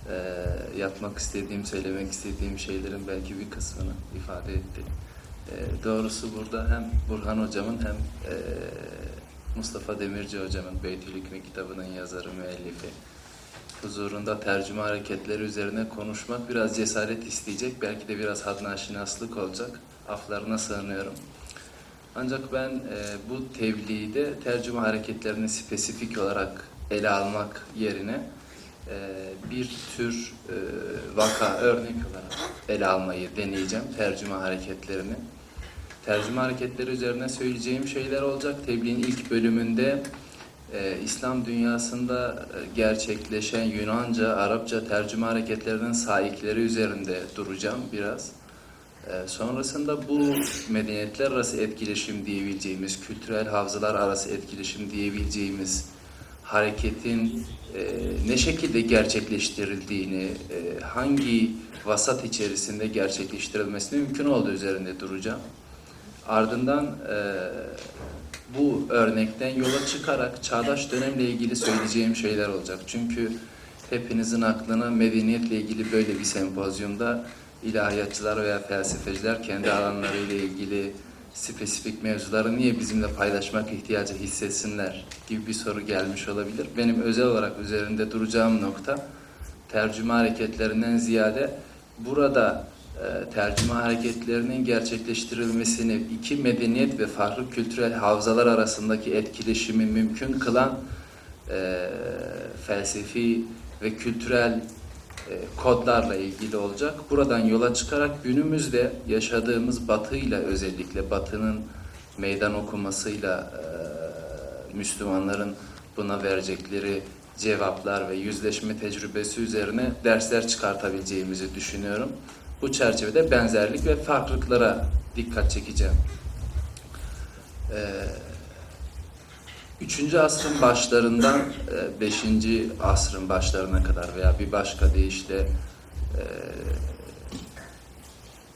[SPEAKER 4] Ee, yapmak istediğim, söylemek istediğim şeylerin belki bir kısmını ifade etti. Ee, doğrusu burada hem Burhan hocamın hem e, Mustafa Demirci hocamın Beytül Hükmü kitabının yazarı, müellifi huzurunda tercüme hareketleri üzerine konuşmak biraz cesaret isteyecek. Belki de biraz hadnaşinaslık olacak. Aflarına sığınıyorum. Ancak ben e, bu tebliğde tercüme hareketlerini spesifik olarak ele almak yerine e, bir tür e, vaka örnek olarak ele almayı deneyeceğim tercüme hareketlerini. Tercüme hareketleri üzerine söyleyeceğim şeyler olacak. Tebliğin ilk bölümünde e, İslam dünyasında e, gerçekleşen Yunanca, Arapça tercüme hareketlerinin sahipleri üzerinde duracağım biraz. Ee, Sonrasında bu medeniyetler arası etkileşim diyebileceğimiz, kültürel havzalar arası etkileşim diyebileceğimiz hareketin e, ne şekilde gerçekleştirildiğini, e, hangi vasat içerisinde gerçekleştirilmesinin mümkün olduğu üzerinde duracağım. Ardından e, bu örnekten yola çıkarak çağdaş dönemle ilgili söyleyeceğim şeyler olacak. Çünkü hepinizin aklına medeniyetle ilgili böyle bir sempozyumda ilahiyatçılar veya felsefeciler kendi alanlarıyla ilgili spesifik mevzuları niye bizimle paylaşmak ihtiyacı hissetsinler gibi bir soru gelmiş olabilir. Benim özel olarak üzerinde duracağım nokta tercüme hareketlerinden ziyade burada e, tercüme hareketlerinin gerçekleştirilmesini iki medeniyet ve farklı kültürel havzalar arasındaki etkileşimi mümkün kılan e, felsefi ve kültürel kodlarla ilgili olacak. Buradan yola çıkarak günümüzde yaşadığımız batıyla özellikle batının meydan okumasıyla e, Müslümanların buna verecekleri cevaplar ve yüzleşme tecrübesi üzerine dersler çıkartabileceğimizi düşünüyorum. Bu çerçevede benzerlik ve farklılıklara dikkat çekeceğim. Ee, Üçüncü asrın başlarından e, beşinci asrın başlarına kadar veya bir başka deyişle e,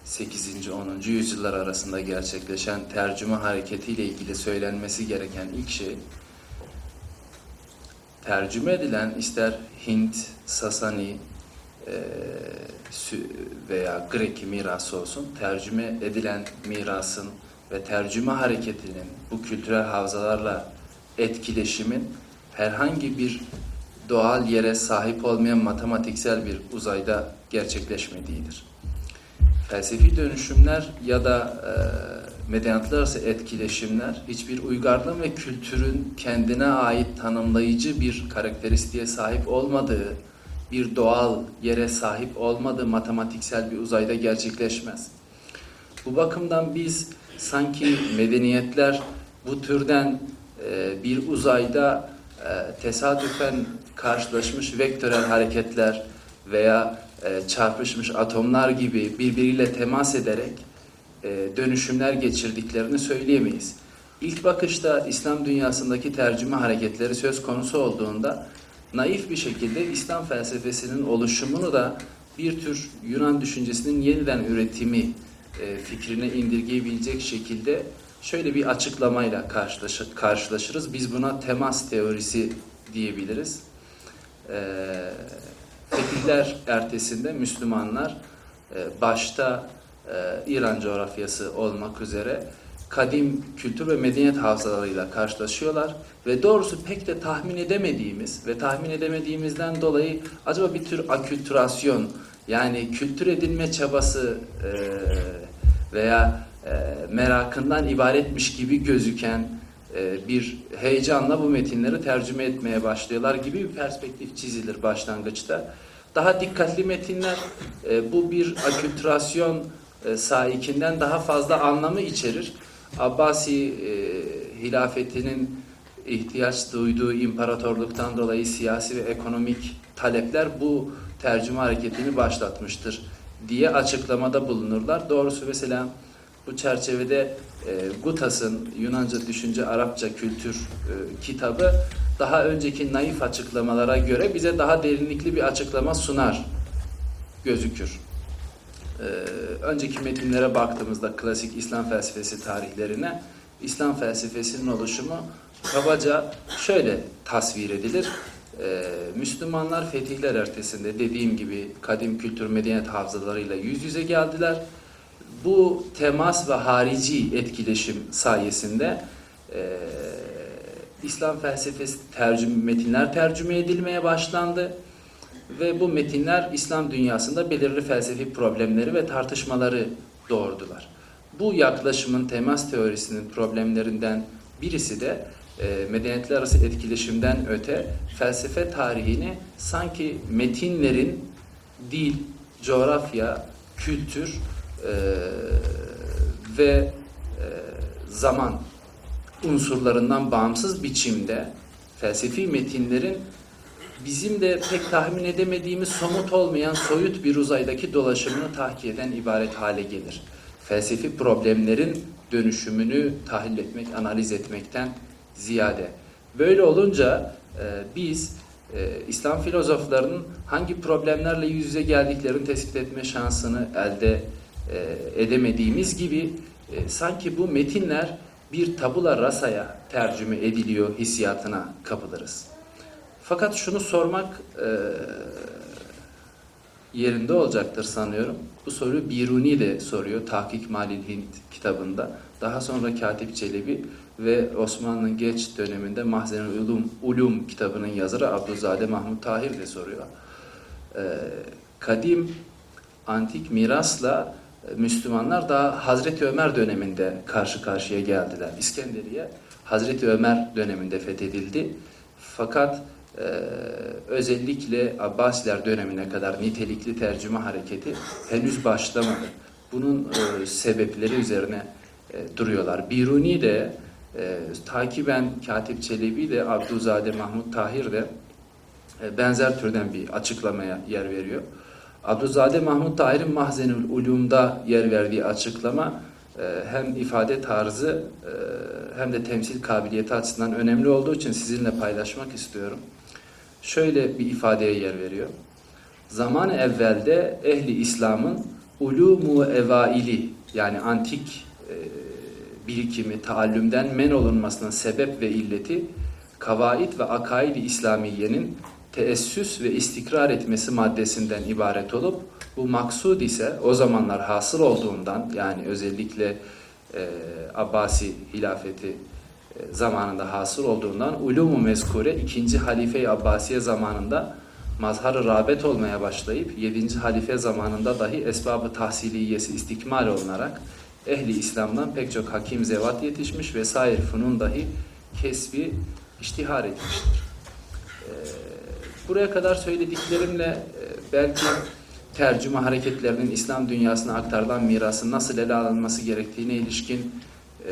[SPEAKER 4] 8. 10. yüzyıllar arasında gerçekleşen tercüme hareketiyle ilgili söylenmesi gereken ilk şey tercüme edilen ister Hint, Sasani e, veya Grek mirası olsun tercüme edilen mirasın ve tercüme hareketinin bu kültürel havzalarla etkileşimin herhangi bir doğal yere sahip olmayan matematiksel bir uzayda gerçekleşmediğidir. Felsefi dönüşümler ya da e, medeniyetler arası etkileşimler hiçbir uygarlığın ve kültürün kendine ait tanımlayıcı bir karakteristiğe sahip olmadığı, bir doğal yere sahip olmadığı matematiksel bir uzayda gerçekleşmez. Bu bakımdan biz sanki medeniyetler bu türden e, bir uzayda e, tesadüfen karşılaşmış vektörel hareketler veya e, çarpışmış atomlar gibi birbiriyle temas ederek dönüşümler geçirdiklerini söyleyemeyiz. İlk bakışta İslam dünyasındaki tercüme hareketleri söz konusu olduğunda naif bir şekilde İslam felsefesinin oluşumunu da bir tür Yunan düşüncesinin yeniden üretimi fikrine indirgeyebilecek şekilde şöyle bir açıklamayla karşılaş karşılaşırız. Biz buna temas teorisi diyebiliriz. Ee, fetihler ertesinde Müslümanlar e, başta e, İran coğrafyası olmak üzere kadim kültür ve medeniyet havzalarıyla karşılaşıyorlar ve doğrusu pek de tahmin edemediğimiz ve tahmin edemediğimizden dolayı acaba bir tür akültürasyon yani kültür edinme çabası e, veya e, merakından ibaretmiş gibi gözüken e, bir heyecanla bu metinleri tercüme etmeye başlıyorlar gibi bir perspektif çizilir başlangıçta. Daha dikkatli metinler e, bu bir akültürasyon e, saikinden daha fazla anlamı içerir. Abbasi e, hilafetinin ihtiyaç duyduğu imparatorluktan dolayı siyasi ve ekonomik talepler bu tercüme hareketini başlatmıştır diye açıklamada bulunurlar. Doğrusu mesela bu çerçevede e, Gutas'ın Yunanca Düşünce Arapça Kültür e, kitabı daha önceki naif açıklamalara göre bize daha derinlikli bir açıklama sunar gözükür. E, önceki metinlere baktığımızda klasik İslam felsefesi tarihlerine İslam felsefesinin oluşumu kabaca şöyle tasvir edilir. Ee, Müslümanlar fetihler ertesinde dediğim gibi kadim kültür medeniyet havzalarıyla yüz yüze geldiler. Bu temas ve harici etkileşim sayesinde e, İslam felsefesi tercüm, metinler tercüme edilmeye başlandı ve bu metinler İslam dünyasında belirli felsefi problemleri ve tartışmaları doğurdular. Bu yaklaşımın temas teorisinin problemlerinden birisi de e, medeniyetler arası etkileşimden öte felsefe tarihini sanki metinlerin dil, coğrafya, kültür e, ve e, zaman unsurlarından bağımsız biçimde felsefi metinlerin bizim de pek tahmin edemediğimiz somut olmayan soyut bir uzaydaki dolaşımını tahkik eden ibaret hale gelir. Felsefi problemlerin dönüşümünü tahlil etmek, analiz etmekten ziyade. Böyle olunca e, biz e, İslam filozoflarının hangi problemlerle yüz yüze geldiklerini tespit etme şansını elde e, edemediğimiz gibi e, sanki bu metinler bir tabula rasaya tercüme ediliyor hissiyatına kapılırız. Fakat şunu sormak e, yerinde olacaktır sanıyorum. Bu soruyu Biruni de soruyor Tahkik Malil Hint kitabında. Daha sonra Katip Çelebi ve Osmanlı'nın geç döneminde Mahzen Ulum, Ulum kitabının yazarı Abdülzade Mahmut Tahir de soruyor. Ee, kadim antik mirasla Müslümanlar daha Hazreti Ömer döneminde karşı karşıya geldiler. İskenderiye Hazreti Ömer döneminde fethedildi. Fakat e, özellikle Abbasiler dönemine kadar nitelikli tercüme hareketi henüz başlamadı. Bunun e, sebepleri üzerine e, duruyorlar. Biruni de e, takiben Katip Çelebi de Abdülzade Mahmut Tahir de e, benzer türden bir açıklamaya yer veriyor. Abdülzade Mahmut Tahir'in Mahzenül Ulum'da yer verdiği açıklama e, hem ifade tarzı e, hem de temsil kabiliyeti açısından önemli olduğu için sizinle paylaşmak istiyorum. Şöyle bir ifadeye yer veriyor. Zaman evvelde ehli İslam'ın ulumu evaili yani antik e, birikimi, taallümden men olunmasının sebep ve illeti kavaid ve akaid-i İslamiye'nin teessüs ve istikrar etmesi maddesinden ibaret olup bu maksud ise o zamanlar hasıl olduğundan yani özellikle e, Abbasi hilafeti e, zamanında hasıl olduğundan ulumu mezkure ikinci halife-i Abbasiye zamanında mazhar rağbet olmaya başlayıp 7. halife zamanında dahi esbabı tahsiliyesi istikmal olunarak ehli İslam'dan pek çok hakim zevat yetişmiş ve sair funun dahi kesbi iştihar etmiştir. Ee, buraya kadar söylediklerimle e, belki tercüme hareketlerinin İslam dünyasına aktarılan mirasın nasıl ele alınması gerektiğine ilişkin e,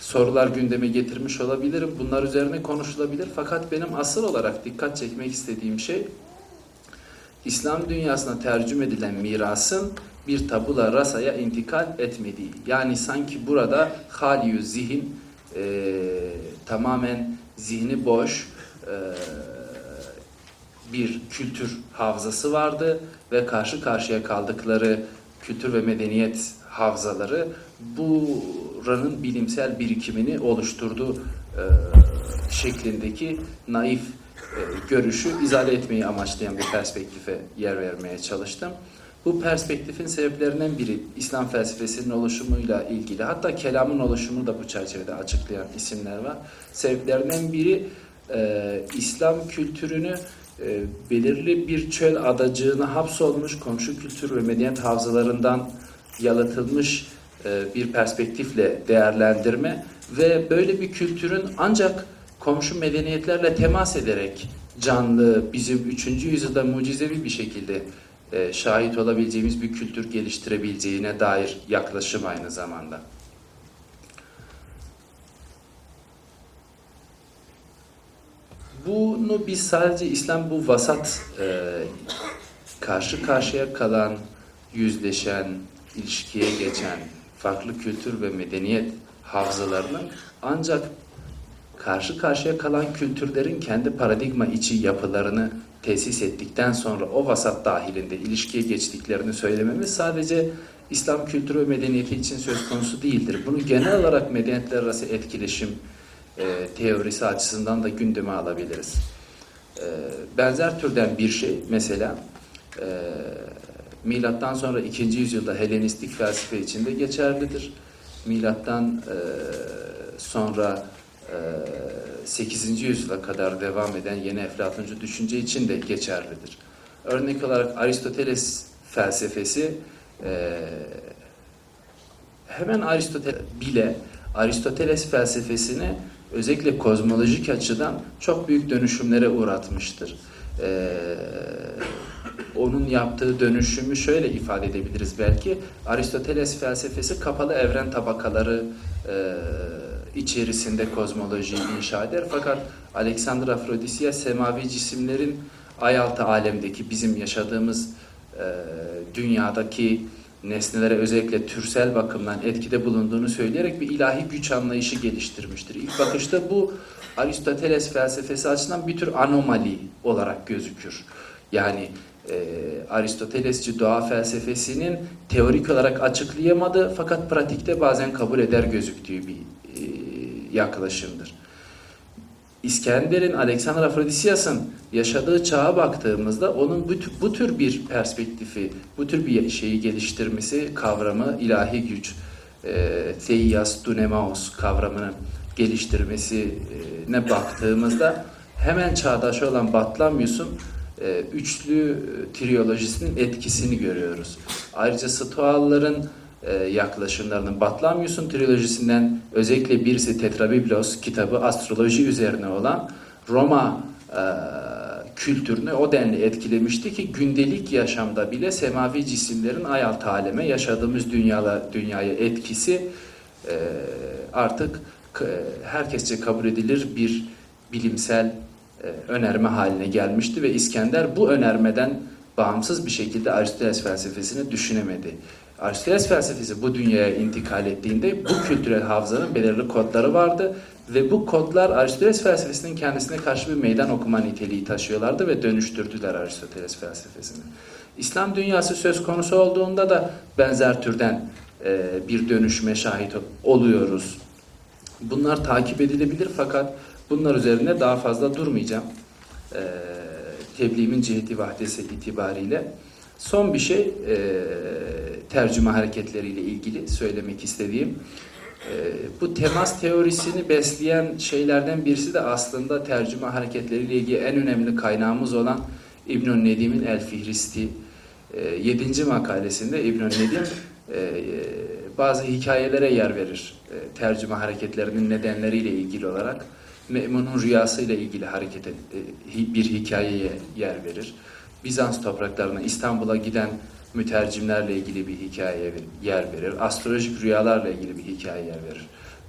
[SPEAKER 4] sorular gündeme getirmiş olabilirim. Bunlar üzerine konuşulabilir. Fakat benim asıl olarak dikkat çekmek istediğim şey İslam dünyasına tercüme edilen mirasın bir tabula rasaya intikal etmediği. Yani sanki burada haliyü zihin e, tamamen zihni boş e, bir kültür havzası vardı ve karşı karşıya kaldıkları kültür ve medeniyet havzaları buranın bilimsel birikimini oluşturdu e, şeklindeki naif görüşü izale etmeyi amaçlayan bir perspektife yer vermeye çalıştım. Bu perspektifin sebeplerinden biri İslam felsefesinin oluşumuyla ilgili. Hatta kelamın oluşumunu da bu çerçevede açıklayan isimler var. Sebeplerinden biri e, İslam kültürünü e, belirli bir çöl adacığına hapsolmuş komşu kültür ve medeniyet havzalarından yalıtılmış e, bir perspektifle değerlendirme ve böyle bir kültürün ancak komşu medeniyetlerle temas ederek canlı, bizim 3. yüzyılda mucizevi bir şekilde e, şahit olabileceğimiz bir kültür geliştirebileceğine dair yaklaşım aynı zamanda. Bunu biz sadece İslam bu vasat e, karşı karşıya kalan, yüzleşen, ilişkiye geçen farklı kültür ve medeniyet havzalarını ancak karşı karşıya kalan kültürlerin kendi paradigma içi yapılarını tesis ettikten sonra o vasat dahilinde ilişkiye geçtiklerini söylememiz sadece İslam kültürü ve medeniyeti için söz konusu değildir. Bunu genel olarak medeniyetler arası etkileşim e, teorisi açısından da gündeme alabiliriz. E, benzer türden bir şey mesela e, milattan sonra 2. yüzyılda Helenistik felsefe içinde geçerlidir. Milattan e, sonra 8. yüzyıla kadar devam eden yeni Eflatuncu düşünce için de geçerlidir. Örnek olarak Aristoteles felsefesi hemen Aristoteles bile Aristoteles felsefesini özellikle kozmolojik açıdan çok büyük dönüşümlere uğratmıştır. onun yaptığı dönüşümü şöyle ifade edebiliriz belki. Aristoteles felsefesi kapalı evren tabakaları e, içerisinde kozmolojiyi inşa eder. Fakat Alexander Afrodisya semavi cisimlerin ayaltı alemdeki bizim yaşadığımız e, dünyadaki nesnelere özellikle türsel bakımdan etkide bulunduğunu söyleyerek bir ilahi güç anlayışı geliştirmiştir. İlk bakışta bu Aristoteles felsefesi açısından bir tür anomali olarak gözükür. Yani e, Aristotelesçi doğa felsefesinin teorik olarak açıklayamadığı fakat pratikte bazen kabul eder gözüktüğü bir e, yaklaşımdır. İskender'in, Alexander Afrodisyas'ın yaşadığı çağa baktığımızda onun bu, bu tür bir perspektifi, bu tür bir şeyi geliştirmesi, kavramı, ilahi güç, e, Theias Dunemaos kavramını geliştirmesine baktığımızda hemen çağdaş olan Batlamyus'un e, üçlü triyolojisinin etkisini görüyoruz. Ayrıca Stoalların e, yaklaşımlarının Batlamyus'un trilojisinden özellikle birisi Tetrabiblos kitabı astroloji üzerine olan Roma e, kültürünü o denli etkilemişti ki gündelik yaşamda bile semavi cisimlerin ayalt aleme yaşadığımız dünyala, dünyaya etkisi e, artık e, herkesçe kabul edilir bir bilimsel e, önerme haline gelmişti ve İskender bu önermeden bağımsız bir şekilde Aristoteles felsefesini düşünemedi. Aristoteles felsefesi bu dünyaya intikal ettiğinde bu kültürel hafızanın belirli kodları vardı ve bu kodlar Aristoteles felsefesinin kendisine karşı bir meydan okuma niteliği taşıyorlardı ve dönüştürdüler Aristoteles felsefesini. İslam dünyası söz konusu olduğunda da benzer türden e, bir dönüşme şahit oluyoruz. Bunlar takip edilebilir fakat bunlar üzerine daha fazla durmayacağım. E, tebliğimin ciheti vahdesi itibariyle. Son bir şey e, tercüme hareketleriyle ilgili söylemek istediğim. E, bu temas teorisini besleyen şeylerden birisi de aslında tercüme hareketleriyle ilgili en önemli kaynağımız olan İbn Nedim'in El Fihristi e, 7. makalesinde İbn Nedim e, bazı hikayelere yer verir. E, tercüme hareketlerinin nedenleriyle ilgili olarak. Me'mun'un rüyasıyla ilgili hareket et, e, bir hikayeye yer verir. Bizans topraklarına, İstanbul'a giden mütercimlerle ilgili bir hikayeye yer verir. Astrolojik rüyalarla ilgili bir hikaye yer verir.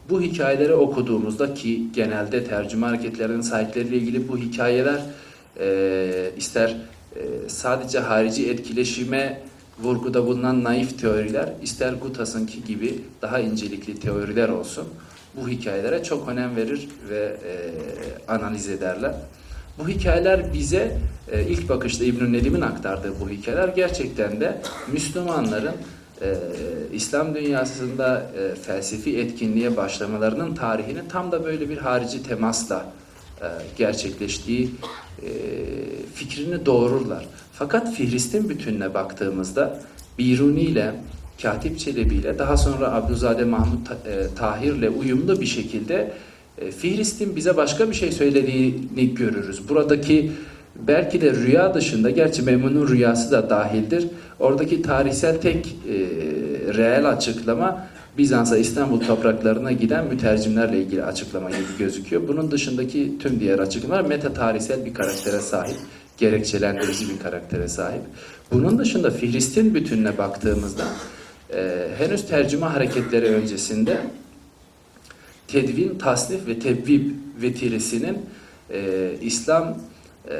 [SPEAKER 4] Bu hikayeleri okuduğumuzda ki genelde tercüme hareketlerinin sahipleriyle ilgili bu hikayeler e, ister e, sadece harici etkileşime vurguda bulunan naif teoriler, ister Gutas'ınki gibi daha incelikli teoriler olsun bu hikayelere çok önem verir ve e, analiz ederler. Bu hikayeler bize e, ilk bakışta İbn-i Nedim'in aktardığı bu hikayeler gerçekten de Müslümanların e, İslam dünyasında e, felsefi etkinliğe başlamalarının tarihini tam da böyle bir harici temasla e, gerçekleştiği e, fikrini doğururlar. Fakat Fihristin bütününe baktığımızda Biruni ile Katip Çelebi ile daha sonra Abdülzade Mahmut e, Tahir ile uyumlu bir şekilde e, Fihrist'in bize başka bir şey söylediğini görürüz. Buradaki belki de rüya dışında, gerçi Memnun'un rüyası da dahildir. Oradaki tarihsel tek e, reel açıklama Bizans'a İstanbul topraklarına giden mütercimlerle ilgili açıklama gibi gözüküyor. Bunun dışındaki tüm diğer açıklamalar meta tarihsel bir karaktere sahip, gerekçelendirici bir karaktere sahip. Bunun dışında Fihrist'in bütününe baktığımızda e, henüz tercüme hareketleri öncesinde tedvin, tasnif ve tebvib vetiresinin e, İslam e,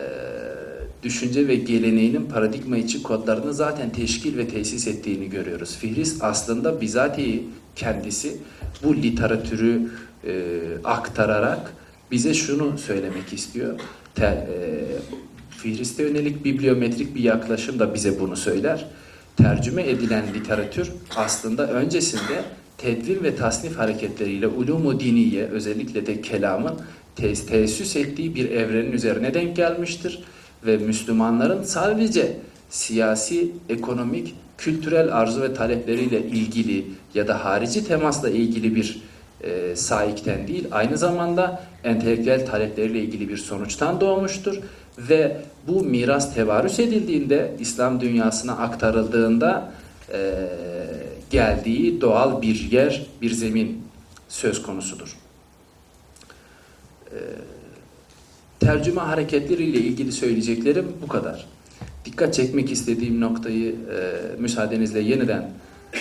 [SPEAKER 4] düşünce ve geleneğinin paradigma içi kodlarını zaten teşkil ve tesis ettiğini görüyoruz. Fihrist aslında bizatihi kendisi bu literatürü e, aktararak bize şunu söylemek istiyor. Te, e, Fihrist'e yönelik bibliometrik bir yaklaşım da bize bunu söyler. Tercüme edilen literatür aslında öncesinde tedvin ve tasnif hareketleriyle ulumu diniye özellikle de kelamın tes teessüs ettiği bir evrenin üzerine denk gelmiştir ve Müslümanların sadece siyasi, ekonomik, kültürel arzu ve talepleriyle ilgili ya da harici temasla ilgili bir e, sahipten değil, aynı zamanda entelektüel talepleriyle ilgili bir sonuçtan doğmuştur ve bu miras tevarüs edildiğinde, İslam dünyasına aktarıldığında e, geldiği doğal bir yer, bir zemin söz konusudur. E, tercüme hareketleriyle ilgili söyleyeceklerim bu kadar. Dikkat çekmek istediğim noktayı e, müsaadenizle yeniden e,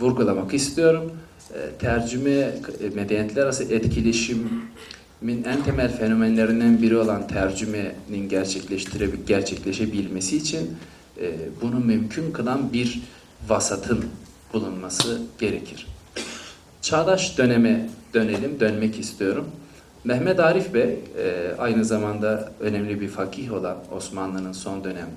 [SPEAKER 4] vurgulamak istiyorum. E, tercüme, e, medeniyetler arası etkileşimin en temel fenomenlerinden biri olan tercümenin gerçekleştire, gerçekleşebilmesi için e, bunu mümkün kılan bir vasatın bulunması gerekir. Çağdaş döneme dönelim, dönmek istiyorum. Mehmet Arif Bey e, aynı zamanda önemli bir fakih olan Osmanlı'nın son dönem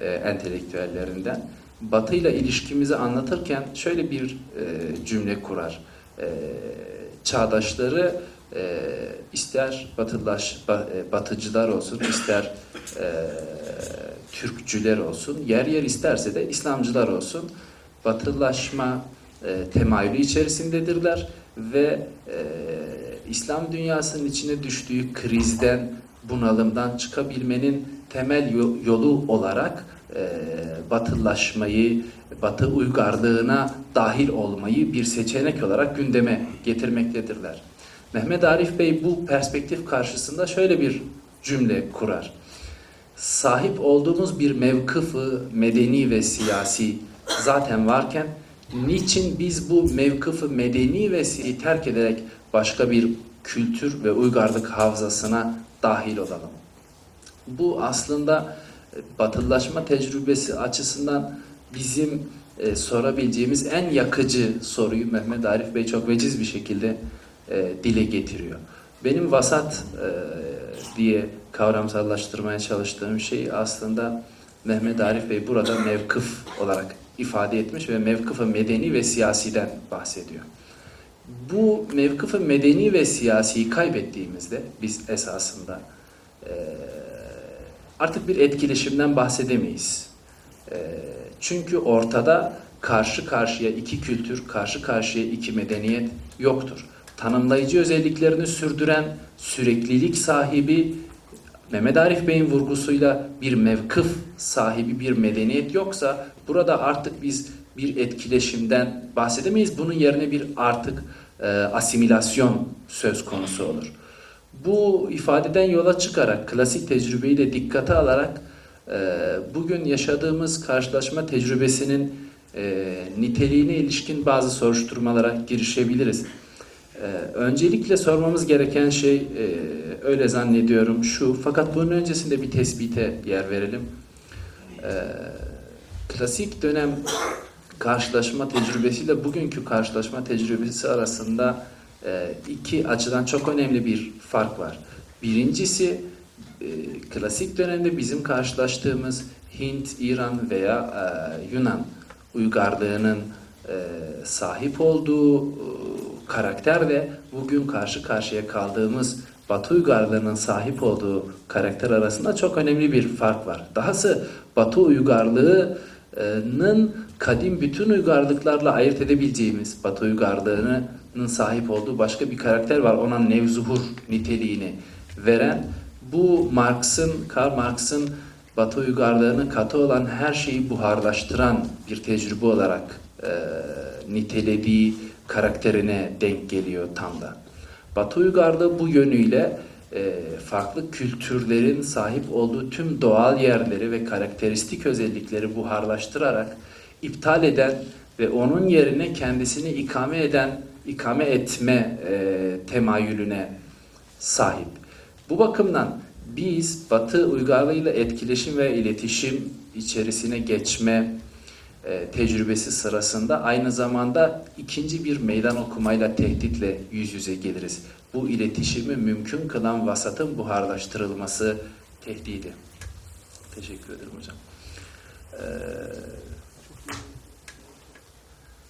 [SPEAKER 4] e, entelektüellerinden Batı ile ilişkimizi anlatırken şöyle bir e, cümle kurar. Çağdaşları ister batılaş, ba, batıcılar olsun, ister Türkçüler olsun, yer yer isterse de İslamcılar olsun, batılaşma e, temayülü içerisindedirler ve e, İslam dünyasının içine düştüğü krizden, bunalımdan çıkabilmenin temel yolu olarak e, batılılaşmayı, batı uygarlığına dahil olmayı bir seçenek olarak gündeme getirmektedirler. Mehmet Arif Bey bu perspektif karşısında şöyle bir cümle kurar. Sahip olduğumuz bir mevkıfı medeni ve siyasi zaten varken niçin biz bu mevkıfı medeni ve siyasi terk ederek başka bir kültür ve uygarlık havzasına dahil olalım? Bu aslında batılılaşma tecrübesi açısından bizim e, sorabileceğimiz en yakıcı soruyu Mehmet Arif Bey çok veciz bir şekilde e, dile getiriyor. Benim vasat e, diye kavramsallaştırmaya çalıştığım şey aslında Mehmet Arif Bey burada mevkıf olarak ifade etmiş ve mevkıfı medeni ve siyasiden bahsediyor. Bu mevkıfı medeni ve siyasiyi kaybettiğimizde biz esasında artık bir etkileşimden bahsedemeyiz. Çünkü ortada karşı karşıya iki kültür, karşı karşıya iki medeniyet yoktur. Tanımlayıcı özelliklerini sürdüren süreklilik sahibi Mehmet Arif Bey'in vurgusuyla bir mevkıf sahibi bir medeniyet yoksa burada artık biz bir etkileşimden bahsedemeyiz. Bunun yerine bir artık e, asimilasyon söz konusu olur. Bu ifadeden yola çıkarak klasik tecrübeyi de dikkate alarak e, bugün yaşadığımız karşılaşma tecrübesinin e, niteliğine ilişkin bazı soruşturmalara girişebiliriz. E, öncelikle sormamız gereken şey e, öyle zannediyorum şu fakat bunun öncesinde bir tespite yer verelim. E, klasik dönem karşılaşma tecrübesiyle bugünkü karşılaşma tecrübesi arasında e, iki açıdan çok önemli bir fark var. Birincisi e, klasik dönemde bizim karşılaştığımız Hint, İran veya e, Yunan uygarlığının e, sahip olduğu e, karakter de bugün karşı karşıya kaldığımız Batı uygarlığının sahip olduğu karakter arasında çok önemli bir fark var. Dahası Batı uygarlığının kadim bütün uygarlıklarla ayırt edebileceğimiz Batı uygarlığının sahip olduğu başka bir karakter var. Ona nevzuhur niteliğini veren bu Marx'ın, Karl Marx'ın Batı uygarlığını katı olan her şeyi buharlaştıran bir tecrübe olarak e, nitelediği karakterine denk geliyor tam da. Batı uygarlığı bu yönüyle e, farklı kültürlerin sahip olduğu tüm doğal yerleri ve karakteristik özellikleri buharlaştırarak iptal eden ve onun yerine kendisini ikame eden, ikame etme e, temayülüne sahip. Bu bakımdan biz Batı uygarlığıyla etkileşim ve iletişim içerisine geçme e, tecrübesi sırasında aynı zamanda ikinci bir meydan okumayla tehditle yüz yüze geliriz. Bu iletişimi mümkün kılan vasatın buharlaştırılması tehdidi. Teşekkür ederim hocam. Ee,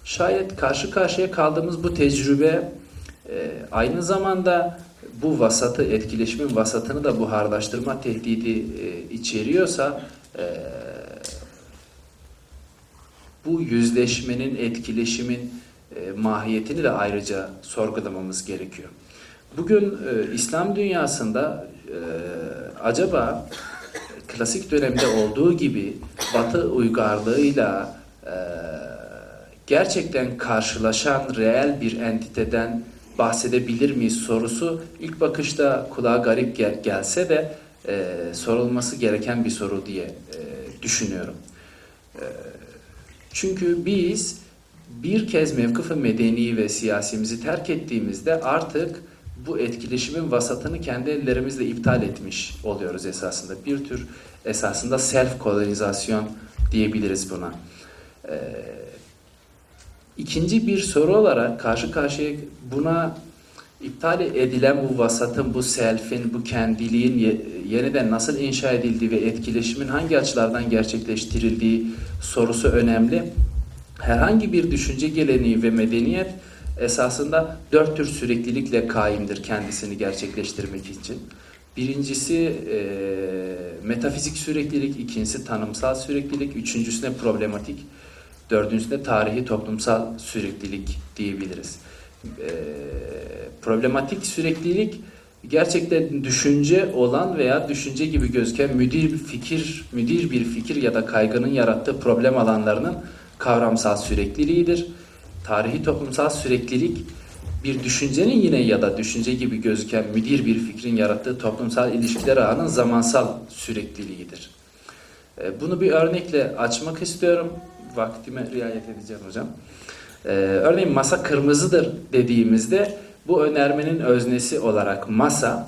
[SPEAKER 4] şayet karşı karşıya kaldığımız bu tecrübe e, aynı zamanda bu vasatı, etkileşimin vasatını da buharlaştırma tehdidi e, içeriyorsa e, bu yüzleşmenin, etkileşimin e, mahiyetini de ayrıca sorgulamamız gerekiyor. Bugün e, İslam dünyasında e, acaba klasik dönemde olduğu gibi Batı uygarlığıyla e, gerçekten karşılaşan reel bir entiteden bahsedebilir miyiz sorusu ilk bakışta kulağa garip gel gelse de e, sorulması gereken bir soru diye e, düşünüyorum. E, çünkü biz bir kez mevkıf-ı medeni ve siyasimizi terk ettiğimizde artık bu etkileşimin vasatını kendi ellerimizle iptal etmiş oluyoruz esasında. Bir tür esasında self kolonizasyon diyebiliriz buna. Ee, ikinci bir soru olarak karşı karşıya buna iptal edilen bu vasatın, bu selfin, bu kendiliğin yeniden nasıl inşa edildiği ve etkileşimin hangi açılardan gerçekleştirildiği sorusu önemli. Herhangi bir düşünce geleneği ve medeniyet esasında dört tür süreklilikle kaimdir kendisini gerçekleştirmek için. Birincisi e, metafizik süreklilik, ikincisi tanımsal süreklilik, üçüncüsüne problematik, dördüncüsüne tarihi toplumsal süreklilik diyebiliriz. E, problematik süreklilik gerçekten düşünce olan veya düşünce gibi gözüken müdir bir fikir, müdir bir fikir ya da kaygının yarattığı problem alanlarının kavramsal sürekliliğidir. Tarihi toplumsal süreklilik bir düşüncenin yine ya da düşünce gibi gözüken müdir bir fikrin yarattığı toplumsal ilişkiler ağının zamansal sürekliliğidir. E, bunu bir örnekle açmak istiyorum. Vaktime riayet edeceğim hocam. Ee, örneğin masa kırmızıdır dediğimizde bu önermenin öznesi olarak masa,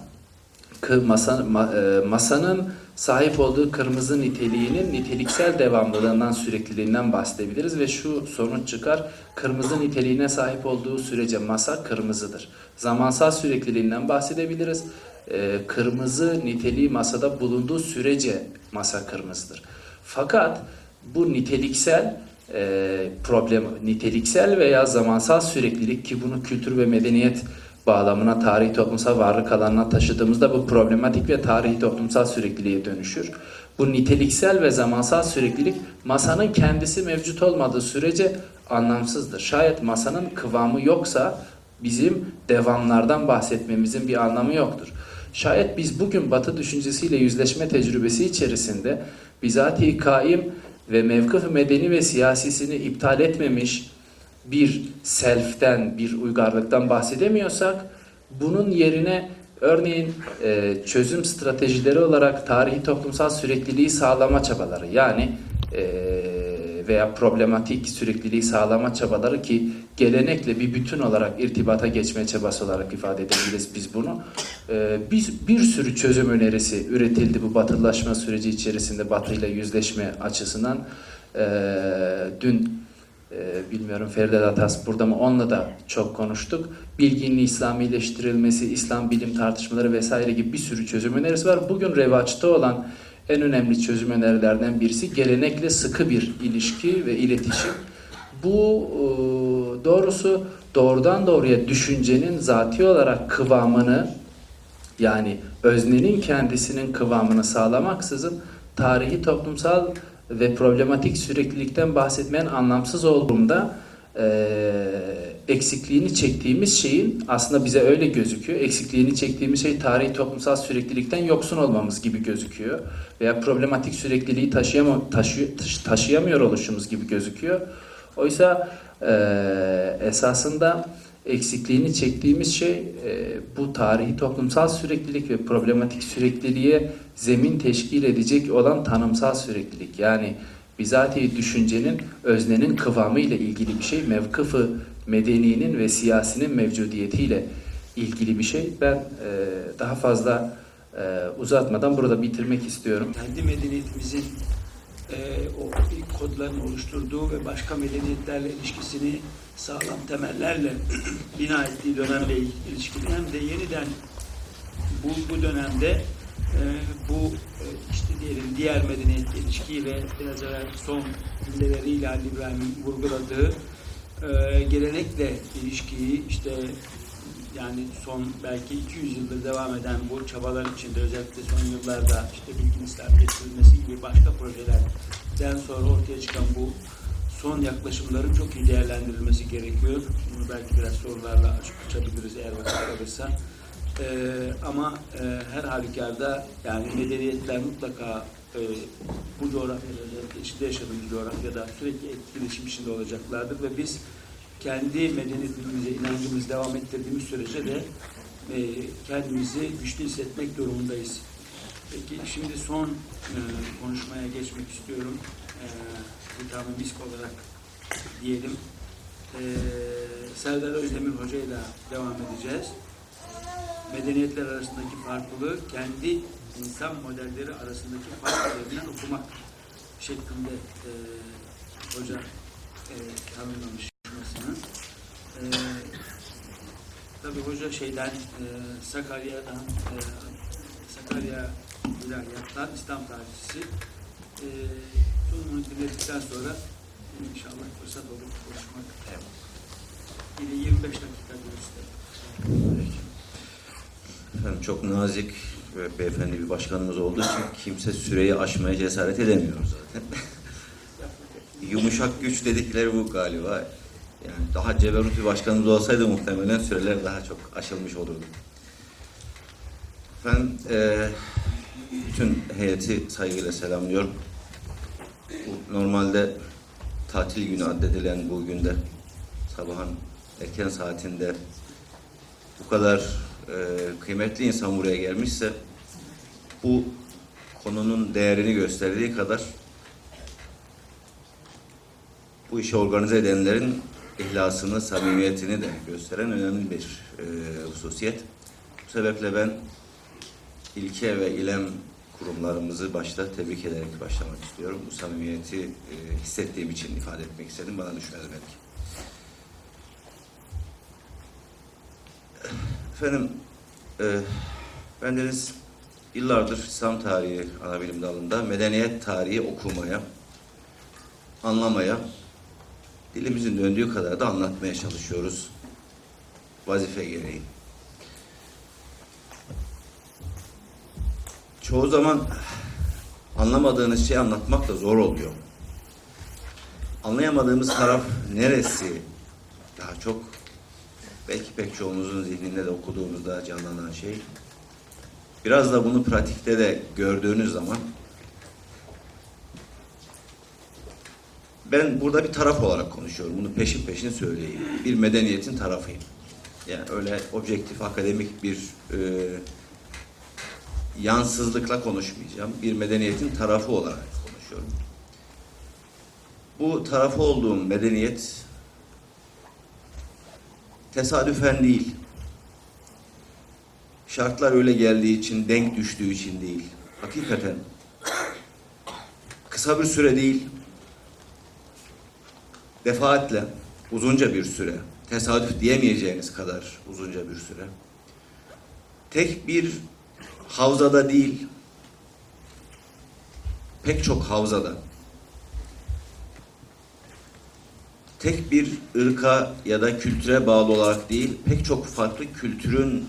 [SPEAKER 4] masa e, masanın sahip olduğu kırmızı niteliğinin niteliksel devamlılığından, sürekliliğinden bahsedebiliriz ve şu sonuç çıkar. Kırmızı niteliğine sahip olduğu sürece masa kırmızıdır. Zamansal sürekliliğinden bahsedebiliriz. Ee, kırmızı niteliği masada bulunduğu sürece masa kırmızıdır. Fakat bu niteliksel e, problem niteliksel veya zamansal süreklilik ki bunu kültür ve medeniyet bağlamına, tarihi toplumsal varlık alanına taşıdığımızda bu problematik ve tarihi toplumsal sürekliliğe dönüşür. Bu niteliksel ve zamansal süreklilik masanın kendisi mevcut olmadığı sürece anlamsızdır. Şayet masanın kıvamı yoksa bizim devamlardan bahsetmemizin bir anlamı yoktur. Şayet biz bugün Batı düşüncesiyle yüzleşme tecrübesi içerisinde bizatihi kaim ve mevkıf medeni ve siyasisini iptal etmemiş bir selften, bir uygarlıktan bahsedemiyorsak bunun yerine örneğin e, çözüm stratejileri olarak tarihi toplumsal sürekliliği sağlama çabaları yani e, veya problematik sürekliliği sağlama çabaları ki gelenekle bir bütün olarak irtibata geçme çabası olarak ifade edebiliriz biz bunu. Ee, biz bir sürü çözüm önerisi üretildi bu batılılaşma süreci içerisinde batıyla yüzleşme açısından. Ee, dün e, bilmiyorum Feride Atas burada mı onunla da çok konuştuk. Bilginin İslamileştirilmesi, İslam bilim tartışmaları vesaire gibi bir sürü çözüm önerisi var. Bugün revaçta olan en önemli çözüm önerilerden birisi gelenekle sıkı bir ilişki ve iletişim. Bu e, doğrusu doğrudan doğruya düşüncenin zati olarak kıvamını Yani öznenin kendisinin kıvamını sağlamaksızın tarihi toplumsal ve problematik süreklilikten bahsetmeyen anlamsız olduğunda eksikliğini çektiğimiz şeyin aslında bize öyle gözüküyor. Eksikliğini çektiğimiz şey tarihi toplumsal süreklilikten yoksun olmamız gibi gözüküyor. Veya problematik sürekliliği taşıyama, taşı, taşı- taşıyamıyor oluşumuz gibi gözüküyor. Oysa eee, esasında eksikliğini çektiğimiz şey eee, bu tarihi toplumsal süreklilik ve problematik sürekliliğe zemin teşkil edecek olan tanımsal süreklilik. Yani bizatihi düşüncenin öznenin kıvamı ile ilgili bir şey, mevkıfı medeniyenin ve siyasinin mevcudiyetiyle ilgili bir şey. Ben e, daha fazla e, uzatmadan burada bitirmek istiyorum.
[SPEAKER 2] kendi medeniyetimizin e, o ilk kodlarını oluşturduğu ve başka medeniyetlerle ilişkisini sağlam temellerle bina ettiği dönemle il- ilişkili hem de yeniden bu, bu dönemde bu e, işte diyelim diğer medeniyetle ilişkiyi ve biraz evvel son cümleleriyle Ali İbrahim'in vurguladığı e, gelenekle ilişkiyi işte yani son belki 200 yıldır devam eden bu çabalar içinde özellikle son yıllarda işte bilgin İslam getirilmesi gibi başka projelerden sonra ortaya çıkan bu son yaklaşımların çok iyi değerlendirilmesi gerekiyor. Bunu belki biraz sorularla aç- açabiliriz eğer vakit kalırsa. Ee, ama e, her halükarda yani medeniyetler mutlaka e, bu coğrafyada özellikle içinde yaşadığımız coğrafyada sürekli etkileşim içinde olacaklardır ve biz kendi medeniyetimize inancımızı devam ettirdiğimiz sürece de e, kendimizi güçlü hissetmek durumundayız. Peki şimdi son e, konuşmaya geçmek istiyorum. E, Hütam Misk olarak diyelim. E, Serdar Özdemir Hoca ile devam edeceğiz. Medeniyetler arasındaki farklılığı kendi insan modelleri arasındaki fark üzerinden okumak şeklinde e, hoca e, tanımlamış konuşmasını. E, tabii hoca şeyden e, Sakarya'dan e, Sakarya İlahiyat'tan İslam tarihçisi e, sunumunu dinledikten sonra inşallah fırsat olur konuşmak. Yine 25 dakika diyoruz.
[SPEAKER 5] Efendim çok nazik ve beyefendi bir başkanımız olduğu için kimse süreyi aşmaya cesaret edemiyor zaten. Yumuşak güç dedikleri bu galiba. Yani daha ceberut bir başkanımız olsaydı muhtemelen süreler daha çok aşılmış olurdu. Ben e, bütün heyeti saygıyla selamlıyorum. Normalde tatil günü addedilen bu günde sabahın erken saatinde bu kadar e, kıymetli insan buraya gelmişse bu konunun değerini gösterdiği kadar bu işi organize edenlerin ihlasını, samimiyetini de gösteren önemli bir e, hususiyet. Bu sebeple ben ilke ve ilem kurumlarımızı başta tebrik ederek başlamak istiyorum. Bu samimiyeti e, hissettiğim için ifade etmek istedim. Bana düşmez belki. Efendim, e, bendeniz yıllardır İslam tarihi ana bilim dalında medeniyet tarihi okumaya, anlamaya, dilimizin döndüğü kadar da anlatmaya çalışıyoruz. Vazife gereği. Çoğu zaman anlamadığınız şeyi anlatmak da zor oluyor. Anlayamadığımız taraf neresi daha çok belki pek çoğumuzun zihninde de okuduğumuzda canlanan şey. Biraz da bunu pratikte de gördüğünüz zaman ben burada bir taraf olarak konuşuyorum. Bunu peşin peşin söyleyeyim. Bir medeniyetin tarafıyım. Yani öyle objektif, akademik bir e, yansızlıkla konuşmayacağım. Bir medeniyetin tarafı olarak konuşuyorum. Bu tarafı olduğum medeniyet tesadüfen değil. Şartlar öyle geldiği için, denk düştüğü için değil. Hakikaten kısa bir süre değil, defaatle uzunca bir süre, tesadüf diyemeyeceğiniz kadar uzunca bir süre. Tek bir havzada değil, pek çok havzada, tek bir ırka ya da kültüre bağlı olarak değil, pek çok farklı kültürün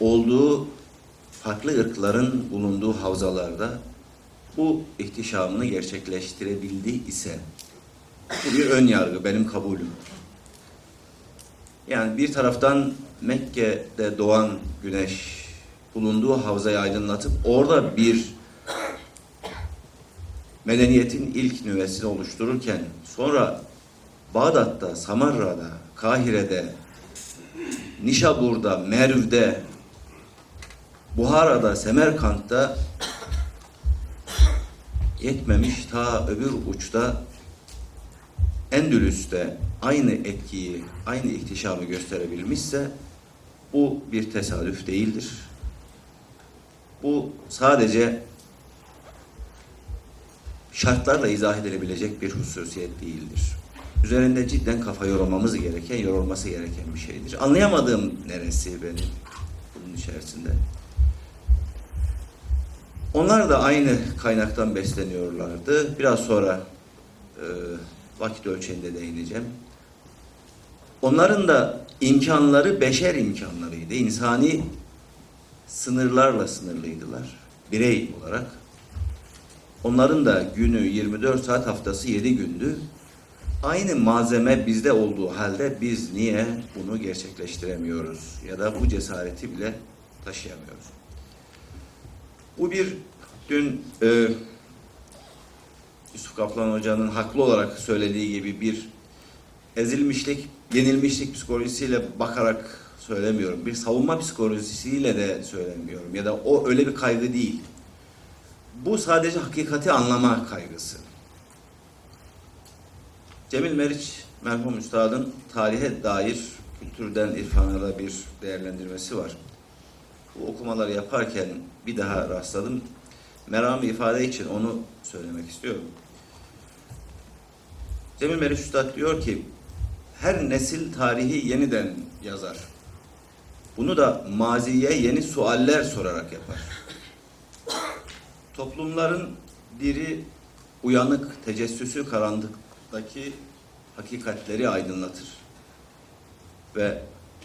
[SPEAKER 5] olduğu farklı ırkların bulunduğu havzalarda bu ihtişamını gerçekleştirebildi ise bu bir ön yargı benim kabulüm. Yani bir taraftan Mekke'de doğan güneş bulunduğu havzayı aydınlatıp orada bir medeniyetin ilk nüvesini oluştururken sonra Bağdat'ta, Samarra'da, Kahire'de, Nişabur'da, Merv'de, Buhara'da, Semerkant'ta yetmemiş ta öbür uçta Endülüs'te aynı etkiyi, aynı ihtişamı gösterebilmişse bu bir tesadüf değildir. Bu sadece şartlarla izah edilebilecek bir hususiyet değildir. Üzerinde cidden kafa yormamız gereken, yorulması gereken bir şeydir. Anlayamadığım neresi benim bunun içerisinde. Onlar da aynı kaynaktan besleniyorlardı. Biraz sonra e, vakit ölçeğinde değineceğim. Onların da imkanları beşer imkanlarıydı. İnsani sınırlarla sınırlıydılar. Birey olarak. Onların da günü 24 saat haftası 7 gündü. Aynı malzeme bizde olduğu halde biz niye bunu gerçekleştiremiyoruz ya da bu cesareti bile taşıyamıyoruz. Bu bir dün e, Yusuf Kaplan Hoca'nın haklı olarak söylediği gibi bir ezilmişlik, yenilmişlik psikolojisiyle bakarak söylemiyorum. Bir savunma psikolojisiyle de söylemiyorum. Ya da o öyle bir kaygı değil. Bu sadece hakikati anlama kaygısı. Cemil Meriç merhum üstadın tarihe dair kültürden irfana bir değerlendirmesi var. Bu okumaları yaparken bir daha rastladım. Meramı ifade için onu söylemek istiyorum. Cemil Meriç Üstad diyor ki her nesil tarihi yeniden yazar. Bunu da maziye yeni sualler sorarak yapar. Toplumların diri, uyanık, tecessüsü karanlıktaki hakikatleri aydınlatır. Ve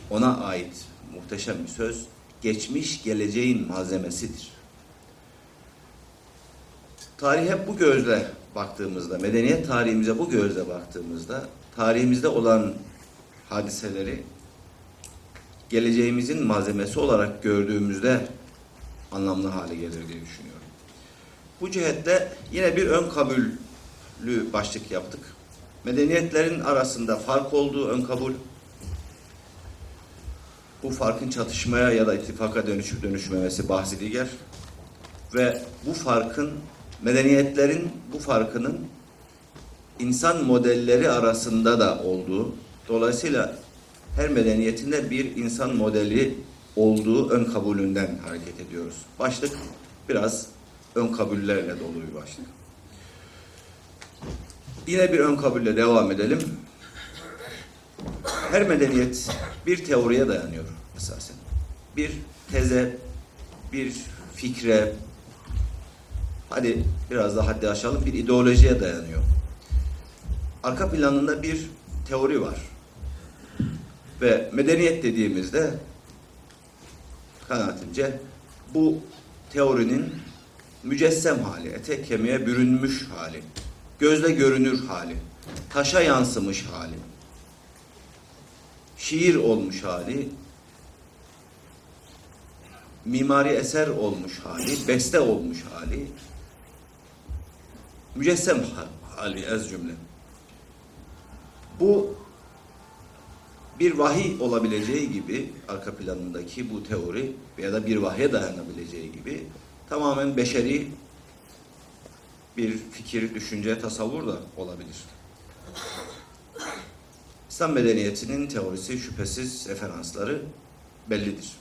[SPEAKER 5] ona ait muhteşem bir söz, geçmiş geleceğin malzemesidir. Tarihe bu gözle baktığımızda, medeniyet tarihimize bu gözle baktığımızda, tarihimizde olan hadiseleri geleceğimizin malzemesi olarak gördüğümüzde anlamlı hale gelir diye düşünüyorum. Bu cihette yine bir ön kabullü başlık yaptık. Medeniyetlerin arasında fark olduğu ön kabul, bu farkın çatışmaya ya da ittifaka dönüşüp dönüşmemesi bahsi diğer ve bu farkın medeniyetlerin bu farkının insan modelleri arasında da olduğu dolayısıyla her medeniyetinde bir insan modeli olduğu ön kabulünden hareket ediyoruz. Başlık biraz ön kabullerle dolu bir başlık. Yine bir ön kabulle devam edelim. Her medeniyet bir teoriye dayanıyor esasen. Bir teze, bir fikre, hadi biraz daha haddi aşalım bir ideolojiye dayanıyor. Arka planında bir teori var. Ve medeniyet dediğimizde kanaatimce bu teorinin mücessem hali, ete kemiğe bürünmüş hali, gözle görünür hali, taşa yansımış hali, şiir olmuş hali, mimari eser olmuş hali, beste olmuş hali, mücessem hali ez cümle. Bu bir vahiy olabileceği gibi arka planındaki bu teori veya da bir vahye dayanabileceği gibi tamamen beşeri bir fikir, düşünce, tasavvur da olabilir. İslam medeniyetinin teorisi şüphesiz referansları bellidir.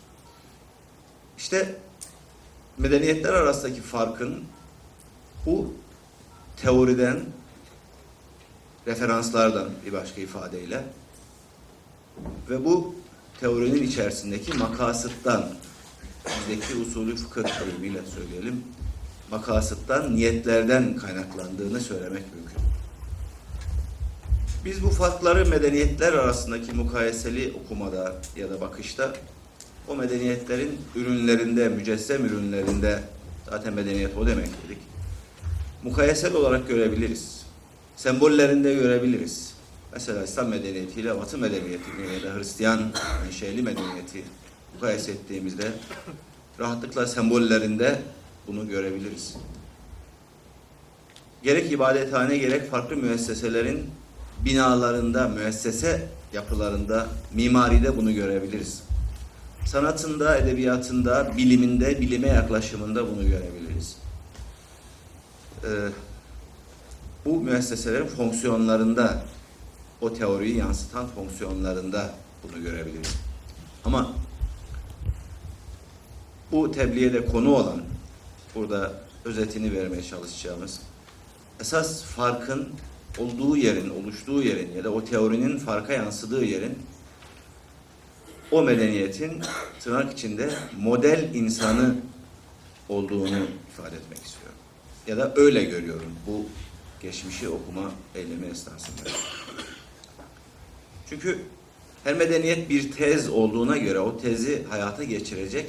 [SPEAKER 5] İşte medeniyetler arasındaki farkın bu teoriden, referanslardan bir başka ifadeyle ve bu teorinin içerisindeki makasıttan, bizdeki usulü fıkıh deyimiyle söyleyelim, makasıttan, niyetlerden kaynaklandığını söylemek mümkün. Biz bu farkları medeniyetler arasındaki mukayeseli okumada ya da bakışta o medeniyetlerin ürünlerinde, mücessem ürünlerinde zaten medeniyet o demek dedik. Mukayesel olarak görebiliriz. Sembollerinde görebiliriz. Mesela İslam medeniyetiyle Batı medeniyetini ya da Hristiyan menşeli medeniyeti mukayese ettiğimizde rahatlıkla sembollerinde bunu görebiliriz. Gerek ibadethane gerek farklı müesseselerin binalarında, müessese yapılarında, mimaride bunu görebiliriz. Sanatında, edebiyatında, biliminde, bilime yaklaşımında bunu görebiliriz. Ee, bu müesseselerin fonksiyonlarında, o teoriyi yansıtan fonksiyonlarında bunu görebiliriz. Ama bu tebliğe konu olan, burada özetini vermeye çalışacağımız esas farkın olduğu yerin, oluştuğu yerin ya da o teorinin farka yansıdığı yerin o medeniyetin tırnak içinde model insanı olduğunu ifade etmek istiyorum. Ya da öyle görüyorum bu geçmişi okuma eylemi esnasında. Çünkü her medeniyet bir tez olduğuna göre o tezi hayata geçirecek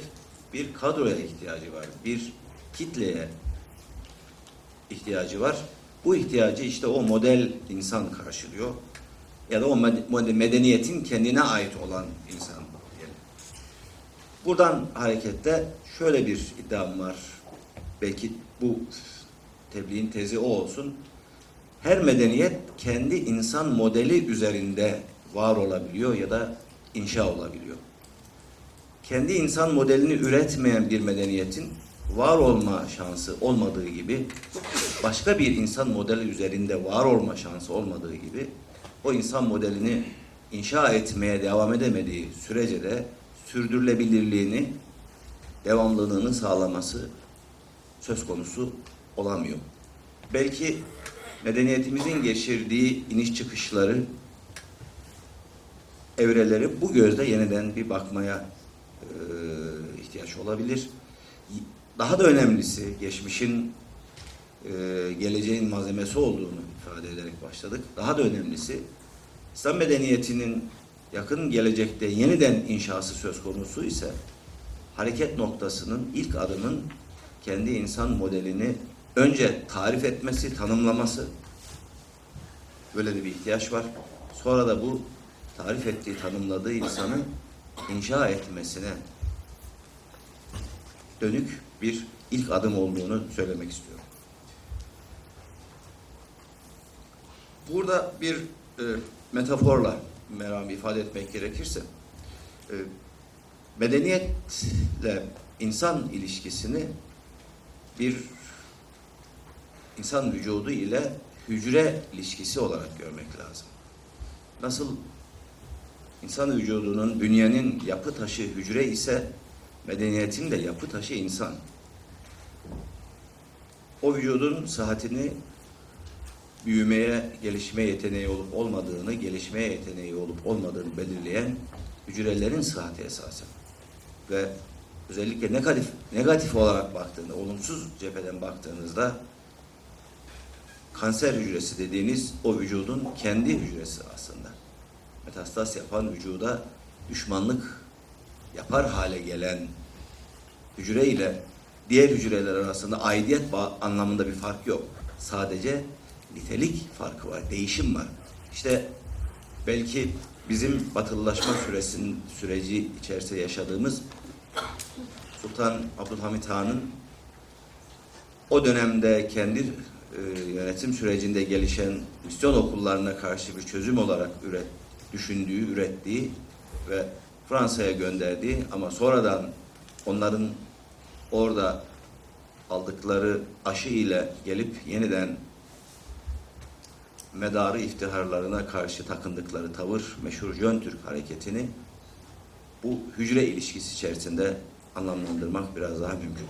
[SPEAKER 5] bir kadroya ihtiyacı var. Bir kitleye ihtiyacı var. Bu ihtiyacı işte o model insan karşılıyor. Ya da o med- medeniyetin kendine ait olan insan diyelim. Buradan hareketle şöyle bir iddiam var. Belki bu tebliğin tezi o olsun. Her medeniyet kendi insan modeli üzerinde var olabiliyor ya da inşa olabiliyor. Kendi insan modelini üretmeyen bir medeniyetin var olma şansı olmadığı gibi başka bir insan modeli üzerinde var olma şansı olmadığı gibi o insan modelini inşa etmeye devam edemediği sürece de sürdürülebilirliğini, devamlılığını sağlaması söz konusu olamıyor. Belki medeniyetimizin geçirdiği iniş çıkışları, evreleri bu gözle yeniden bir bakmaya e, ihtiyaç olabilir. Daha da önemlisi geçmişin e, geleceğin malzemesi olduğunu ifade ederek başladık. Daha da önemlisi İslam medeniyetinin yakın gelecekte yeniden inşası söz konusu ise hareket noktasının ilk adımın kendi insan modelini önce tarif etmesi, tanımlaması böyle bir ihtiyaç var. Sonra da bu tarif ettiği, tanımladığı insanı inşa etmesine dönük bir ilk adım olduğunu söylemek istiyorum. Burada bir e, metaforla meramı ifade etmek gerekirse e, medeniyetle insan ilişkisini bir insan vücudu ile hücre ilişkisi olarak görmek lazım. Nasıl insan vücudunun, bünyenin yapı taşı hücre ise medeniyetin de yapı taşı insan. O vücudun sıhhatini büyümeye, gelişme yeteneği olup olmadığını, gelişmeye yeteneği olup olmadığını belirleyen hücrelerin sıhhati esasen. Ve özellikle negatif, negatif olarak baktığında, olumsuz cepheden baktığınızda kanser hücresi dediğiniz o vücudun kendi hücresi aslında. Metastas yapan vücuda düşmanlık yapar hale gelen hücre ile diğer hücreler arasında aidiyet anlamında bir fark yok. Sadece nitelik farkı var, değişim var. İşte belki bizim batılılaşma süresinin süreci içerisinde yaşadığımız Sultan Abdülhamit Han'ın o dönemde kendi e, yönetim sürecinde gelişen misyon okullarına karşı bir çözüm olarak üret, düşündüğü, ürettiği ve Fransa'ya gönderdiği ama sonradan onların orada aldıkları aşı ile gelip yeniden medarı iftiharlarına karşı takındıkları tavır meşhur Jön Türk hareketini bu hücre ilişkisi içerisinde anlamlandırmak biraz daha mümkün.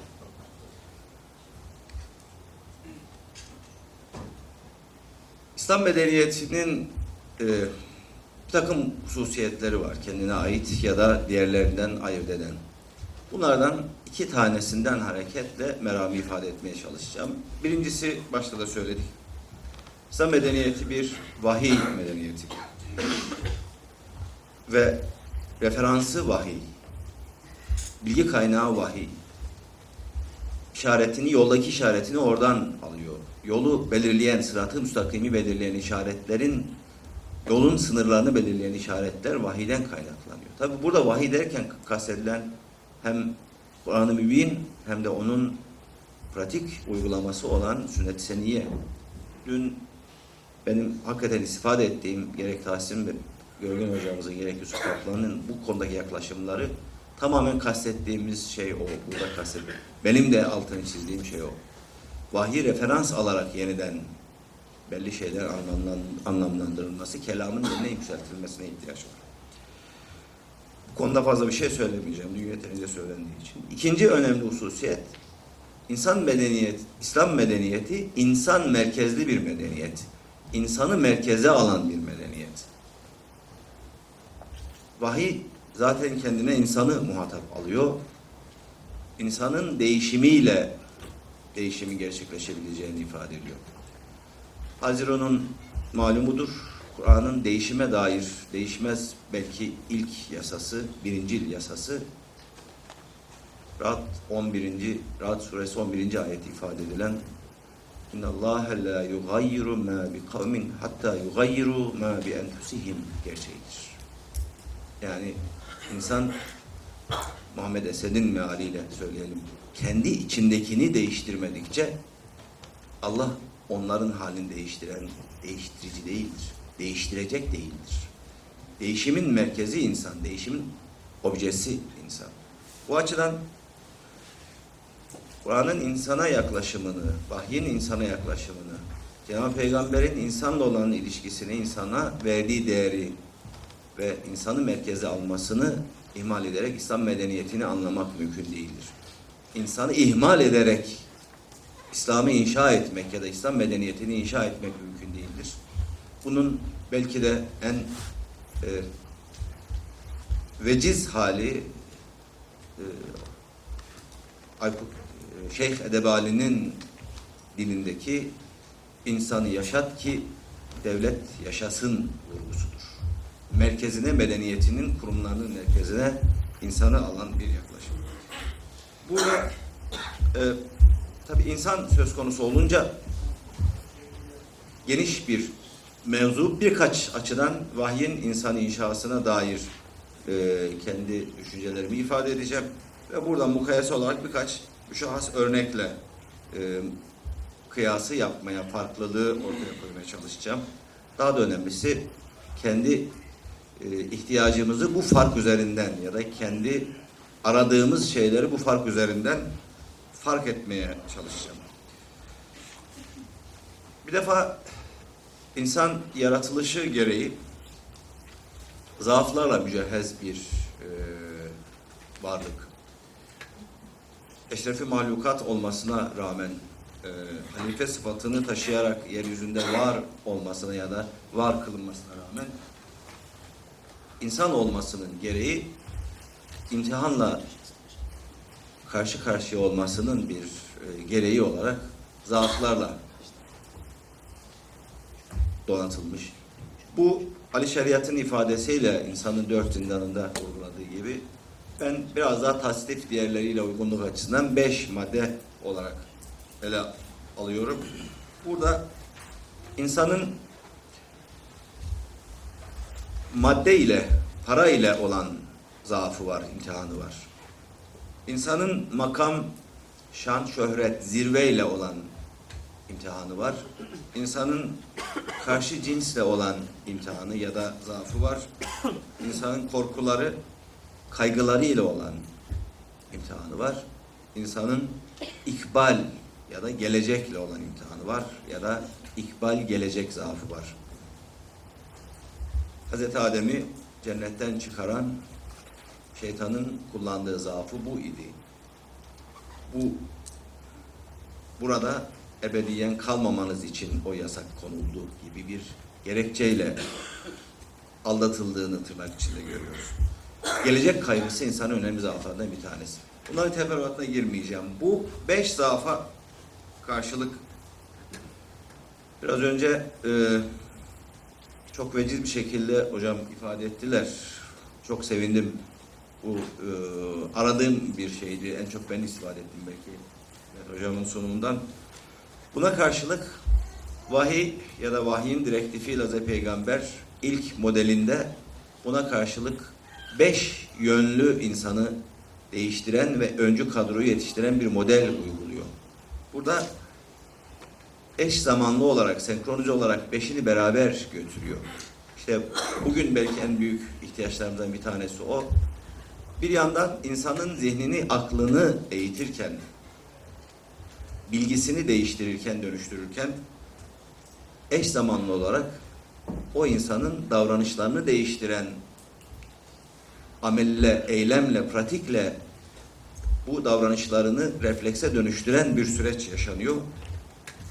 [SPEAKER 5] İslam medeniyetinin e, bir takım hususiyetleri var. Kendine ait ya da diğerlerinden ayırt eden. Bunlardan iki tanesinden hareketle meramı ifade etmeye çalışacağım. Birincisi başta da söyledik. İslam medeniyeti bir vahiy medeniyeti. Ve referansı vahiy. bilgi kaynağı vahiy. İşaretini, yoldaki işaretini oradan alıyor. Yolu belirleyen, sıratı müstakimi belirleyen işaretlerin, yolun sınırlarını belirleyen işaretler vahiyden kaynaklanıyor. Tabi burada vahiy derken kastedilen hem Kur'an-ı Mübin hem de onun pratik uygulaması olan sünnet-i seniyye. Dün benim hakikaten istifade ettiğim gerek Tahsin Görgün hocamızın gerek Yusuf Kaplan'ın bu konudaki yaklaşımları tamamen kastettiğimiz şey o. Burada kastettiğim. Benim de altını çizdiğim şey o. Vahyi referans alarak yeniden belli şeyler anlamlan, anlamlandırılması, kelamın yerine yükseltilmesine ihtiyaç var. Bu konuda fazla bir şey söylemeyeceğim. Dün yeterince söylendiği için. İkinci önemli hususiyet, insan medeniyet, İslam medeniyeti insan merkezli bir medeniyet. İnsanı merkeze alan bir medeniyet. Vahiy zaten kendine insanı muhatap alıyor. İnsanın değişimiyle değişimi gerçekleşebileceğini ifade ediyor. Haziran'ın malumudur. Kur'an'ın değişime dair değişmez belki ilk yasası, birincil yasası Rad 11. Rad suresi 11. ayet ifade edilen İnna Allah la yugayyiru ma bi kavmin hatta yugayyiru ma bi enfusihim gerçeğidir. Yani insan Muhammed Esed'in mealiyle söyleyelim. Kendi içindekini değiştirmedikçe Allah onların halini değiştiren değiştirici değildir. Değiştirecek değildir. Değişimin merkezi insan, değişimin objesi insan. Bu açıdan Kur'an'ın insana yaklaşımını, vahyin insana yaklaşımını, Cenab-ı Peygamber'in insanla olan ilişkisini, insana verdiği değeri ve insanı merkeze almasını ihmal ederek İslam medeniyetini anlamak mümkün değildir. İnsanı ihmal ederek İslam'ı inşa etmek ya da İslam medeniyetini inşa etmek mümkün. Bunun belki de en e, veciz hali e, e, Şeyh Edebali'nin dilindeki insanı yaşat ki devlet yaşasın vurgusudur. Merkezine medeniyetinin kurumlarının merkezine insanı alan bir yaklaşım. Burada e, tabi insan söz konusu olunca geniş bir mevzu birkaç açıdan vahyin insan inşasına dair e, kendi düşüncelerimi ifade edeceğim ve buradan mukayese olarak birkaç müşahhas örnekle e, kıyası yapmaya, farklılığı ortaya koymaya çalışacağım. Daha da önemlisi kendi e, ihtiyacımızı bu fark üzerinden ya da kendi aradığımız şeyleri bu fark üzerinden fark etmeye çalışacağım. Bir defa insan yaratılışı gereği zaaflarla mücehhez bir e, varlık. Eşrefi mahlukat olmasına rağmen e, halife sıfatını taşıyarak yeryüzünde var olmasına ya da var kılınmasına rağmen insan olmasının gereği imtihanla karşı karşıya olmasının bir e, gereği olarak zaaflarla donatılmış. Bu Ali Şeriat'ın ifadesiyle insanın dört zindanında vurguladığı gibi ben biraz daha tasdif diğerleriyle uygunluk açısından beş madde olarak ele alıyorum. Burada insanın madde ile, para ile olan zaafı var, imtihanı var. İnsanın makam, şan, şöhret, zirveyle olan imtihanı var. İnsanın karşı cinsle olan imtihanı ya da zaafı var. İnsanın korkuları, kaygıları ile olan imtihanı var. İnsanın ikbal ya da gelecekle olan imtihanı var ya da ikbal gelecek zaafı var. Hazreti Adem'i cennetten çıkaran şeytanın kullandığı zaafı bu idi. Bu burada ebediyen kalmamanız için o yasak konuldu gibi bir gerekçeyle aldatıldığını tırnak içinde görüyoruz. Gelecek kaygısı insanın önemli zaaflarından bir tanesi. Bunların teferruatına girmeyeceğim. Bu beş zaafa karşılık biraz önce e, çok veciz bir şekilde hocam ifade ettiler. Çok sevindim. Bu e, aradığım bir şeydi. En çok ben istifade ettim belki Mehmet hocamın sunumundan. Buna karşılık vahiy ya da vahyin direktifi Hazreti Peygamber ilk modelinde buna karşılık beş yönlü insanı değiştiren ve öncü kadroyu yetiştiren bir model uyguluyor. Burada eş zamanlı olarak, senkronize olarak beşini beraber götürüyor. İşte bugün belki en büyük ihtiyaçlarımızdan bir tanesi o. Bir yandan insanın zihnini, aklını eğitirken, bilgisini değiştirirken, dönüştürürken eş zamanlı olarak o insanın davranışlarını değiştiren amelle, eylemle, pratikle bu davranışlarını reflekse dönüştüren bir süreç yaşanıyor.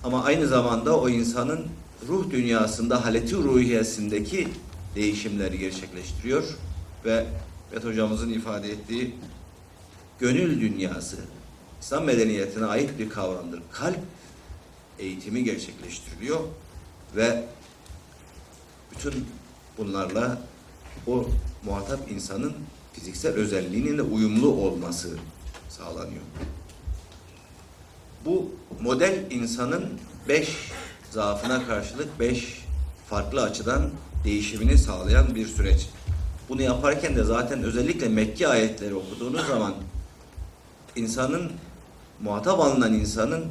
[SPEAKER 5] Ama aynı zamanda o insanın ruh dünyasında haleti ruhiyesindeki değişimleri gerçekleştiriyor ve Bet hocamızın ifade ettiği gönül dünyası İslam medeniyetine ait bir kavramdır. Kalp eğitimi gerçekleştiriliyor ve bütün bunlarla o muhatap insanın fiziksel özelliğinin de uyumlu olması sağlanıyor. Bu model insanın beş zaafına karşılık beş farklı açıdan değişimini sağlayan bir süreç. Bunu yaparken de zaten özellikle Mekke ayetleri okuduğunuz zaman insanın muhatap alınan insanın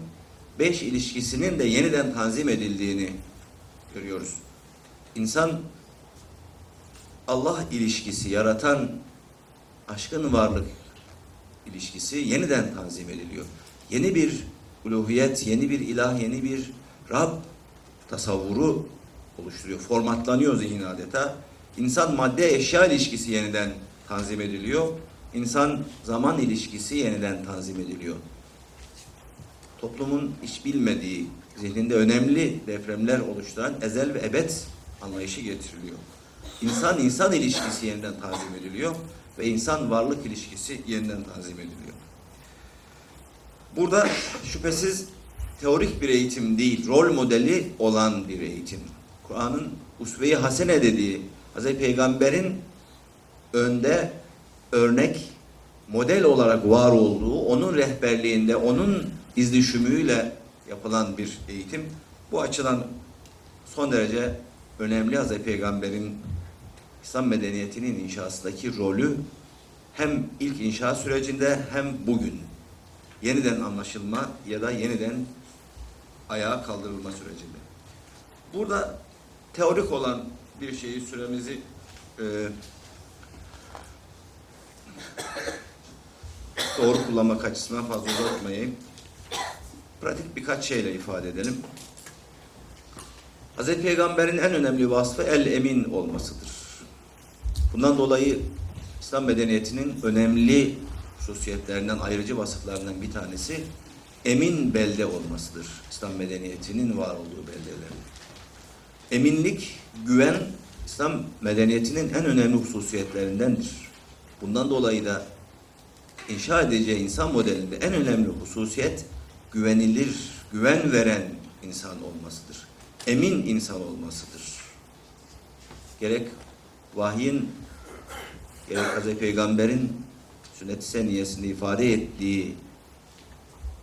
[SPEAKER 5] beş ilişkisinin de yeniden tanzim edildiğini görüyoruz. İnsan Allah ilişkisi yaratan aşkın varlık ilişkisi yeniden tanzim ediliyor. Yeni bir uluhiyet, yeni bir ilah, yeni bir Rab tasavvuru oluşturuyor. Formatlanıyor zihin adeta. İnsan madde eşya ilişkisi yeniden tanzim ediliyor. İnsan zaman ilişkisi yeniden tanzim ediliyor. Toplumun hiç bilmediği, zihninde önemli depremler oluşturan ezel ve ebed anlayışı getiriliyor. İnsan insan ilişkisi yeniden tanzim ediliyor ve insan varlık ilişkisi yeniden tanzim ediliyor. Burada şüphesiz teorik bir eğitim değil, rol modeli olan bir eğitim. Kur'an'ın usve-i hasene dediği Hazreti Peygamber'in önde örnek model olarak var olduğu, onun rehberliğinde, onun izdüşümüyle yapılan bir eğitim. Bu açıdan son derece önemli Hazreti Peygamber'in İslam medeniyetinin inşasındaki rolü hem ilk inşa sürecinde hem bugün yeniden anlaşılma ya da yeniden ayağa kaldırılma sürecinde. Burada teorik olan bir şeyi süremizi e, doğru kullanmak açısından fazla uzatmayayım. Pratik birkaç şeyle ifade edelim. Hz. Peygamber'in en önemli vasfı el emin olmasıdır. Bundan dolayı İslam medeniyetinin önemli hususiyetlerinden, ayrıcı vasıflarından bir tanesi emin belde olmasıdır. İslam medeniyetinin var olduğu beldelerin. Eminlik, güven İslam medeniyetinin en önemli hususiyetlerindendir. Bundan dolayı da inşa edeceği insan modelinde en önemli hususiyet güvenilir, güven veren insan olmasıdır. Emin insan olmasıdır. Gerek vahyin, gerek Hazreti Peygamber'in sünnet-i seniyesinde ifade ettiği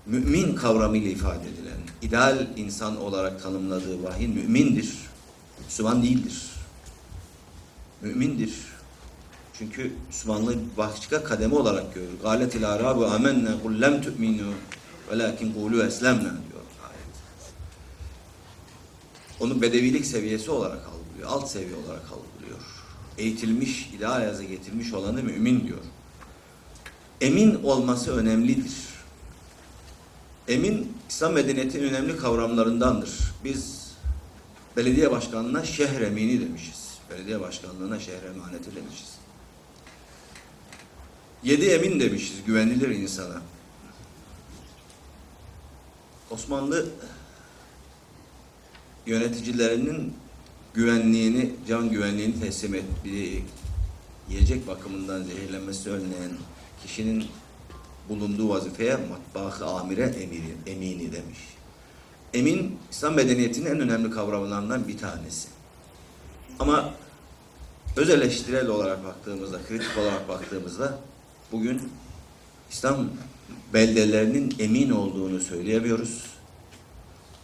[SPEAKER 5] mümin kavramıyla ifade edilen, ideal insan olarak tanımladığı vahyin mümindir. Müslüman değildir. Mümindir. Çünkü Müslümanlığı başka kademe olarak görür. Galetil arabu amenne kul lem tu'minu velakin kulu eslemna diyor ayet. Onu bedevilik seviyesi olarak algılıyor. Alt seviye olarak algılıyor. Eğitilmiş, ideal yaza getirmiş olanı mümin diyor. Emin olması önemlidir. Emin İslam medeniyetinin önemli kavramlarındandır. Biz belediye başkanlığına şehir emini demişiz. Belediye başkanlığına şehir emaneti demişiz. Yedi emin demişiz güvenilir insana. Osmanlı yöneticilerinin güvenliğini, can güvenliğini teslim ettiği, yiyecek bakımından zehirlenmesi önleyen kişinin bulunduğu vazifeye matbaakı amire emiri, emini demiş. Emin, İslam medeniyetinin en önemli kavramlarından bir tanesi. Ama öz eleştirel olarak baktığımızda, kritik olarak baktığımızda bugün İslam beldelerinin emin olduğunu söyleyemiyoruz.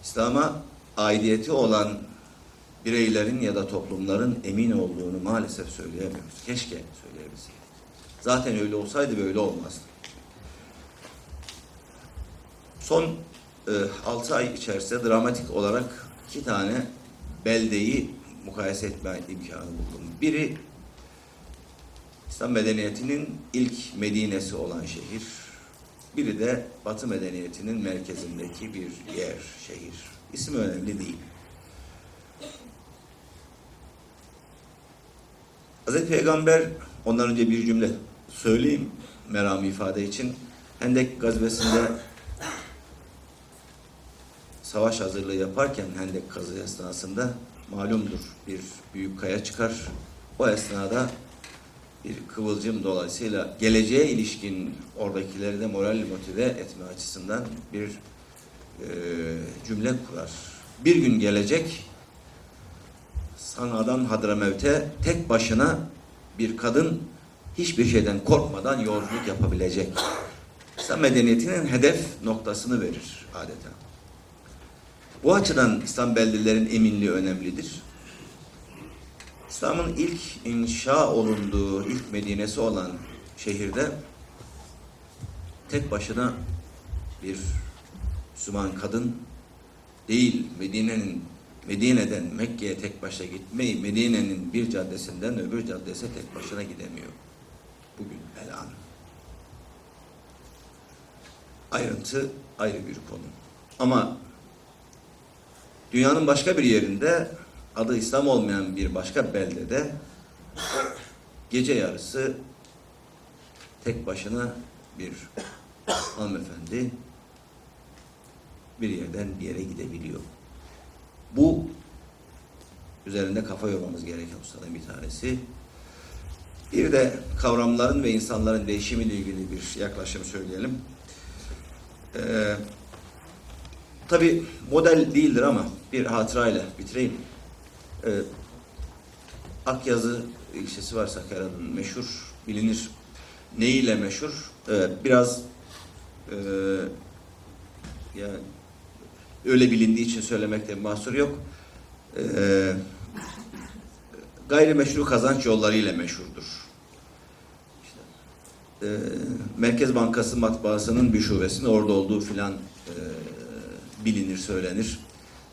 [SPEAKER 5] İslam'a aidiyeti olan bireylerin ya da toplumların emin olduğunu maalesef söyleyemiyoruz. Keşke söyleyebilseydik. Zaten öyle olsaydı böyle olmazdı. Son e, 6 ay içerisinde dramatik olarak iki tane beldeyi mukayese etme imkanı buldum. Biri İslam medeniyetinin ilk Medinesi olan şehir. Biri de Batı medeniyetinin merkezindeki bir yer, şehir. İsmi önemli değil. Hazreti Peygamber ondan önce bir cümle söyleyeyim meramı ifade için. Hendek gazvesinde savaş hazırlığı yaparken Hendek kazı esnasında malumdur bir büyük kaya çıkar. O esnada bir kıvılcım dolayısıyla geleceğe ilişkin oradakileri de moral motive etme açısından bir e, cümle kurar. Bir gün gelecek Sana'dan Hadramevt'e tek başına bir kadın hiçbir şeyden korkmadan yolculuk yapabilecek. İslam medeniyetinin hedef noktasını verir adeta. Bu açıdan İslam beldelerin eminliği önemlidir. İslam'ın ilk inşa olunduğu, ilk Medinesi olan şehirde tek başına bir Müslüman kadın değil, Medine'nin Medine'den Mekke'ye tek başına gitmeyi, Medine'nin bir caddesinden öbür caddesine tek başına gidemiyor. Bugün elan. Ayrıntı ayrı bir konu. Ama dünyanın başka bir yerinde adı İslam olmayan bir başka beldede gece yarısı tek başına bir hanımefendi bir yerden bir yere gidebiliyor. Bu üzerinde kafa yormamız gereken hususlardan bir tanesi. Bir de kavramların ve insanların değişimiyle ilgili bir yaklaşım söyleyelim. Ee, Tabi model değildir ama bir hatırayla bitireyim. Ee, Akyazı ilçesi var Sakarya'nın meşhur, bilinir. Neyiyle meşhur? Ee, biraz e, ya öyle bilindiği için söylemekte bir mahsur yok. Ee, gayrimeşru kazanç yollarıyla meşhurdur. İşte, e, Merkez Bankası matbaasının bir şubesinin orada olduğu filan e, bilinir, söylenir.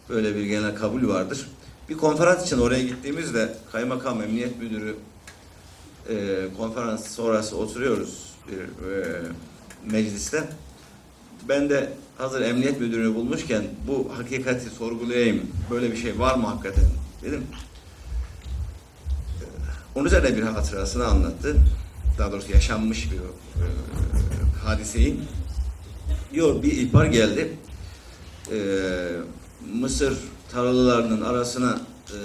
[SPEAKER 5] Böyle bir genel kabul vardır. Bir konferans için oraya gittiğimizde kaymakam, emniyet müdürü e, konferans sonrası oturuyoruz bir e, mecliste. Ben de hazır emniyet müdürünü bulmuşken bu hakikati sorgulayayım. Böyle bir şey var mı hakikaten dedim. Onun üzerine bir hatırasını anlattı. Daha doğrusu yaşanmış bir e, hadiseyi. Diyor bir ihbar geldi. E, Mısır tarlalarının arasına e,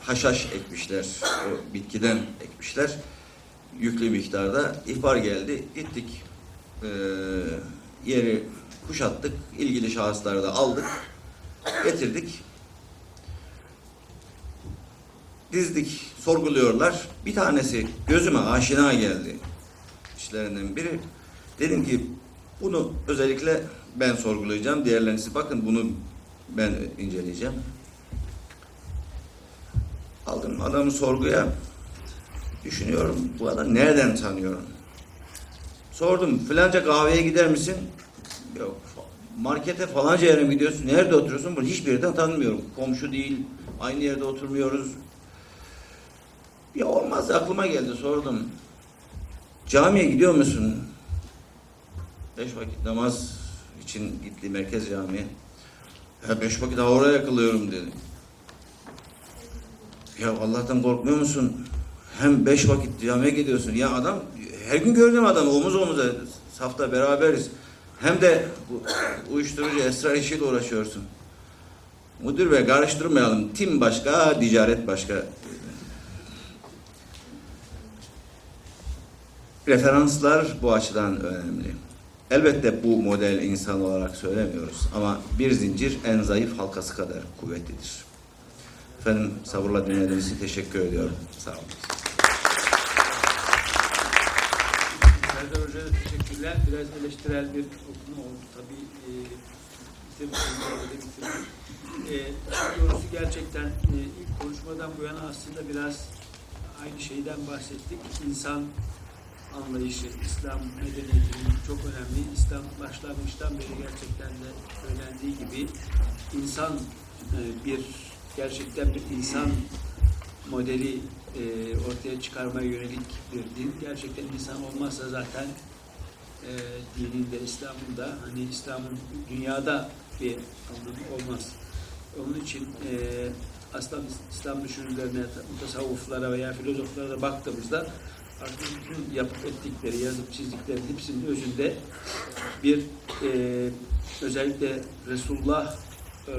[SPEAKER 5] haşhaş ekmişler. O bitkiden ekmişler. Yüklü miktarda ihbar geldi. Gittik. E, yeri kuşattık. ilgili şahısları da aldık. Getirdik. Dizdik. Sorguluyorlar. Bir tanesi gözüme aşina geldi. İşlerinden biri. Dedim ki bunu özellikle ben sorgulayacağım. Diğerlerinizi bakın bunu ben inceleyeceğim. Aldım adamı sorguya. Düşünüyorum bu adam nereden tanıyorum? Sordum filanca kahveye gider misin? Yok. Markete falanca yere mi gidiyorsun? Nerede oturuyorsun? Bunu hiçbir yerden tanımıyorum. Komşu değil. Aynı yerde oturmuyoruz. Ya olmaz aklıma geldi sordum. Camiye gidiyor musun? Beş vakit namaz için gitti merkez camiye. Ya beş vakit daha oraya kılıyorum dedi. Ya Allah'tan korkmuyor musun? Hem beş vakit camiye gidiyorsun. Ya adam her gün gördüğüm adam omuz omuza safta beraberiz. Hem de bu uyuşturucu esrar işiyle uğraşıyorsun. Müdür bey karıştırmayalım. Tim başka, ticaret başka. Referanslar bu açıdan önemli. Elbette bu model insan olarak söylemiyoruz ama bir zincir en zayıf halkası kadar kuvvetlidir. Efendim sabırla dinlediğiniz için teşekkür ediyorum. Sağ olun.
[SPEAKER 2] Serdar Hoca'ya teşekkürler. Biraz eleştirel bir okuma oldu tabii. E, bitirdim, orada bitirdim. E, doğrusu gerçekten e, ilk konuşmadan bu yana aslında biraz aynı şeyden bahsettik. İnsan anlayışı, İslam medeniyetinin çok önemli. İslam başlangıçtan beri gerçekten de söylendiği gibi insan e, bir gerçekten bir insan modeli e, ortaya çıkarmaya yönelik bir din. Gerçekten insan olmazsa zaten e, dinin de İslam'ın da hani İslam'ın dünyada bir anlamı olmaz. Onun için e, aslında İslam düşünürlerine, mutasavvuflara veya filozoflara da baktığımızda bütün yapıp ettikleri, yazıp çizdikleri hepsinin özünde bir e, özellikle Resulullah e,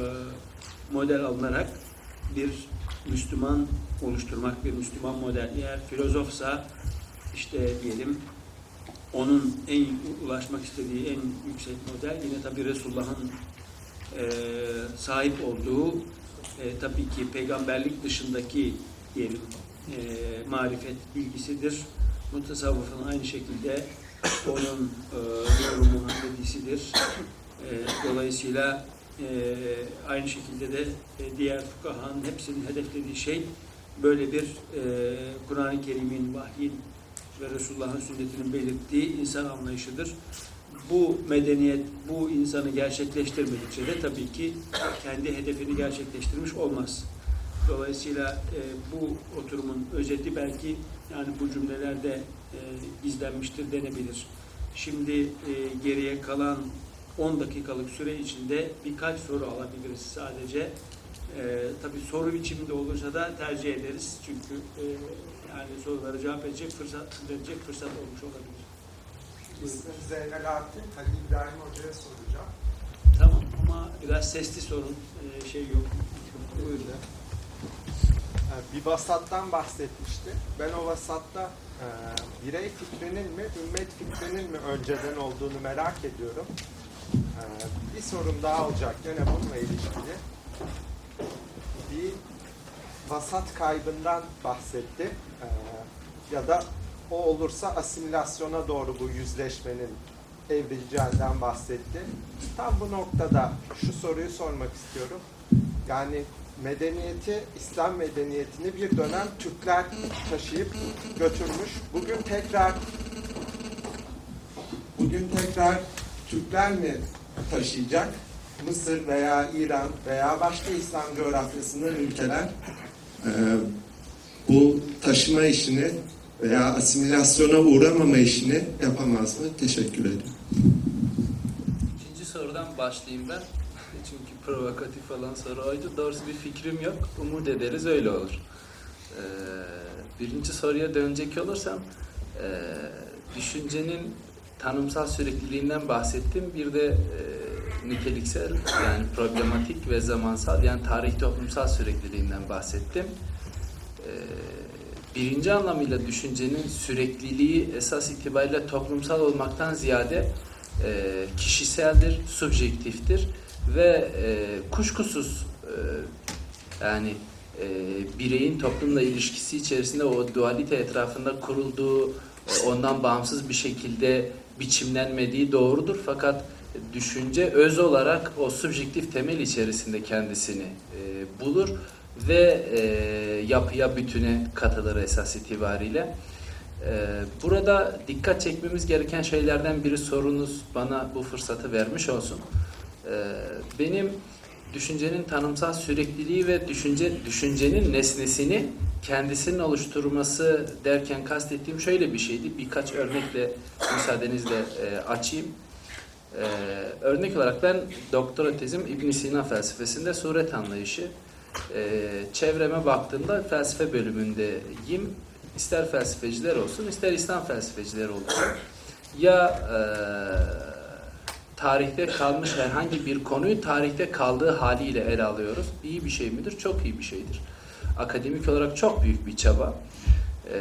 [SPEAKER 2] model alınarak bir Müslüman oluşturmak, bir Müslüman model. Eğer filozofsa işte diyelim onun en ulaşmak istediği en yüksek model yine tabi Resulullah'ın e, sahip olduğu e, tabii ki peygamberlik dışındaki diyelim e, marifet bilgisidir. Mutasavvıfın aynı şekilde onun e, yorumu hadisidir. E, dolayısıyla e, aynı şekilde de e, diğer fukahanın hepsinin hedeflediği şey böyle bir e, Kur'an-ı Kerim'in, vahyin ve Resulullah'ın sünnetinin belirttiği insan anlayışıdır. Bu medeniyet, bu insanı gerçekleştirmedikçe de tabii ki kendi hedefini gerçekleştirmiş olmaz. Dolayısıyla e, bu oturumun özeti belki yani bu cümlelerde e, gizlenmiştir denebilir. Şimdi e, geriye kalan 10 dakikalık süre içinde birkaç soru alabiliriz sadece. E, tabii soru biçiminde olursa da tercih ederiz. Çünkü e, yani sorulara cevap edecek fırsat verecek fırsat olmuş olabilir.
[SPEAKER 6] Zeynel Alptin, Halil İbrahim Hoca'ya soracağım.
[SPEAKER 2] Tamam ama biraz sesli sorun. E, şey yok. Buyurun.
[SPEAKER 6] Bir vasattan bahsetmişti. Ben o vasatta e, birey fikrinin mi, ümmet fikrinin mi önceden olduğunu merak ediyorum. Ee, Bir sorum daha olacak gene bununla ilişkili. Bir vasat kaybından bahsetti. Ee, Ya da o olursa asimilasyona doğru bu yüzleşmenin evrileceğinden bahsetti. Tam bu noktada şu soruyu sormak istiyorum. Yani medeniyeti, İslam medeniyetini bir dönem Türkler taşıyıp götürmüş. Bugün tekrar bugün tekrar Türkler mi taşıyacak? Mısır veya İran veya başka İslam coğrafyasından ülkeler e, bu taşıma işini veya asimilasyona uğramama işini yapamaz mı? Teşekkür ederim.
[SPEAKER 4] İkinci sorudan başlayayım ben. Çünkü provokatif olan soru oydu. Doğrusu bir fikrim yok. Umut ederiz öyle olur. Ee, birinci soruya dönecek olursam e, düşüncenin tanımsal sürekliliğinden bahsettim. Bir de e, niteliksel yani problematik ve zamansal yani tarih toplumsal sürekliliğinden bahsettim. Ee, birinci anlamıyla düşüncenin sürekliliği esas itibariyle toplumsal olmaktan ziyade e, kişiseldir, subjektiftir ve e, kuşkusuz e, yani e, bireyin toplumla ilişkisi içerisinde o dualite etrafında kurulduğu, e, ondan bağımsız bir şekilde biçimlenmediği doğrudur. Fakat düşünce öz olarak o subjektif temel içerisinde kendisini e, bulur ve e, yapıya bütüne katılır esas itibariyle. E, burada dikkat çekmemiz gereken şeylerden biri sorunuz bana bu fırsatı vermiş olsun. E, benim düşüncenin tanımsal sürekliliği ve düşünce düşüncenin nesnesini kendisinin oluşturması derken kastettiğim şöyle bir şeydi. Birkaç örnekle müsaadenizle e, açayım. E, örnek olarak ben doktora tezim İbn Sina felsefesinde suret anlayışı. E, çevreme baktığımda felsefe bölümündeyim. İster felsefeciler olsun, ister İslam felsefeciler olsun. Ya e, tarihte kalmış herhangi bir konuyu tarihte kaldığı haliyle ele alıyoruz. İyi bir şey midir? Çok iyi bir şeydir. Akademik olarak çok büyük bir çaba. E,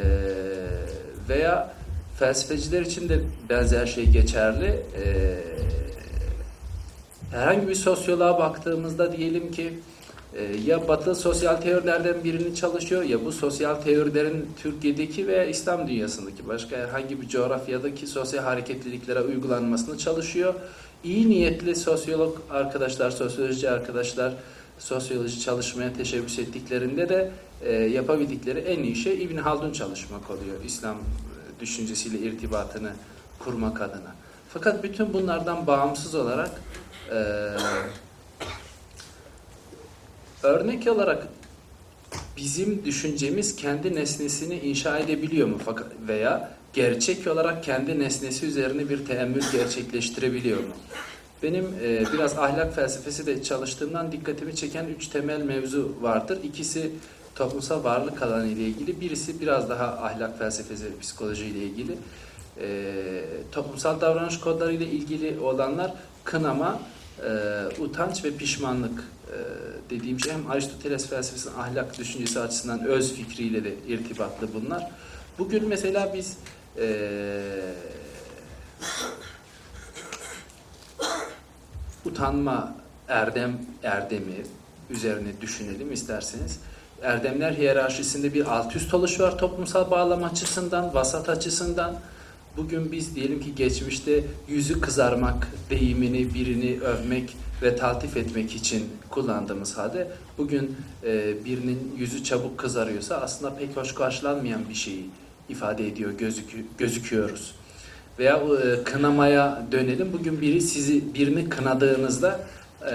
[SPEAKER 4] veya felsefeciler için de benzer şey geçerli. E, herhangi bir sosyoloğa baktığımızda diyelim ki e, ya batı sosyal teorilerden birini çalışıyor ya bu sosyal teorilerin Türkiye'deki veya İslam dünyasındaki başka herhangi bir coğrafyadaki sosyal hareketliliklere uygulanmasını çalışıyor. İyi niyetli sosyolog arkadaşlar, sosyoloji arkadaşlar sosyoloji çalışmaya teşebbüs ettiklerinde de e, yapabildikleri en iyi şey İbn Haldun çalışmak oluyor. İslam düşüncesiyle irtibatını kurmak adına. Fakat bütün bunlardan bağımsız olarak e, örnek olarak bizim düşüncemiz kendi nesnesini inşa edebiliyor mu? Veya gerçek olarak kendi nesnesi üzerine bir teemmül gerçekleştirebiliyor mu? Benim e, biraz ahlak felsefesi de çalıştığımdan dikkatimi çeken üç temel mevzu vardır. İkisi toplumsal varlık alanı ile ilgili, birisi biraz daha ahlak felsefesi, psikoloji ile ilgili. E, toplumsal davranış kodları ile ilgili olanlar kınama, e, utanç ve pişmanlık e, dediğim şey hem Aristoteles felsefesinin ahlak düşüncesi açısından öz fikriyle de irtibatlı bunlar. Bugün mesela biz e, utanma erdem erdemi üzerine düşünelim isterseniz. Erdemler hiyerarşisinde bir alt üst oluş var toplumsal bağlam açısından, vasat açısından. Bugün biz diyelim ki geçmişte yüzü kızarmak deyimini birini övmek ve taltif etmek için kullandığımız halde bugün e, birinin yüzü çabuk kızarıyorsa aslında pek hoş karşılanmayan bir şeyi ifade ediyor gözükü, gözüküyoruz. Veya e, kınamaya dönelim. Bugün biri sizi birini kınadığınızda e,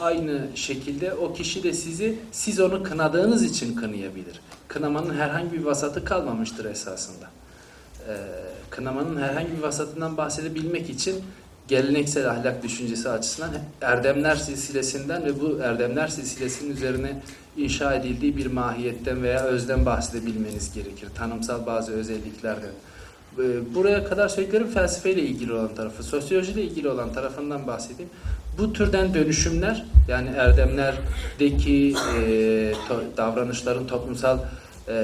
[SPEAKER 4] aynı şekilde o kişi de sizi siz onu kınadığınız için kınayabilir. Kınamanın herhangi bir vasatı kalmamıştır esasında. E, kınamanın herhangi bir vasatından bahsedebilmek için geleneksel ahlak düşüncesi açısından erdemler silsilesinden ve bu erdemler silsilesinin üzerine inşa edildiği bir mahiyetten veya özden bahsedebilmeniz gerekir. Tanımsal bazı özelliklerden. Ee, Buraya kadar söylediklerim felsefeyle ilgili olan tarafı, sosyolojiyle ilgili olan tarafından bahsedeyim. Bu türden dönüşümler yani erdemlerdeki e, to, davranışların toplumsal e,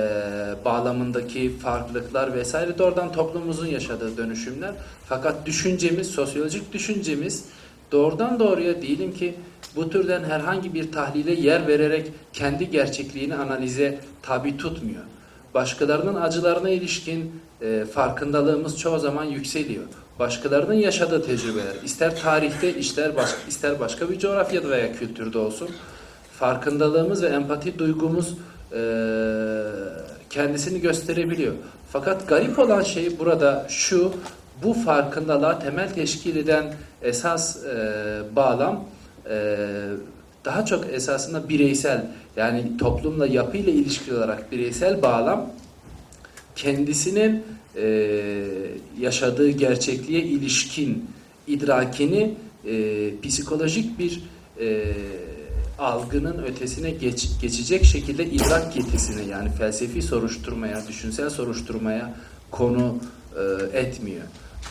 [SPEAKER 4] bağlamındaki farklılıklar vesaire doğrudan toplumumuzun yaşadığı dönüşümler. Fakat düşüncemiz, sosyolojik düşüncemiz doğrudan doğruya diyelim ki bu türden herhangi bir tahlile yer vererek kendi gerçekliğini analize tabi tutmuyor. Başkalarının acılarına ilişkin e, farkındalığımız çoğu zaman yükseliyor. Başkalarının yaşadığı tecrübeler, ister tarihte, ister başka, ister başka bir coğrafyada veya kültürde olsun, farkındalığımız ve empati duygumuz e, kendisini gösterebiliyor. Fakat garip olan şey burada şu, bu farkındalığa temel teşkil eden esas e, bağlam e, daha çok esasında bireysel yani toplumla yapıyla ilişkili olarak bireysel bağlam kendisinin e, yaşadığı gerçekliğe ilişkin idrakini e, psikolojik bir e, algının ötesine geç, geçecek şekilde idrak yetisine yani felsefi soruşturmaya, düşünsel soruşturmaya konu e, etmiyor.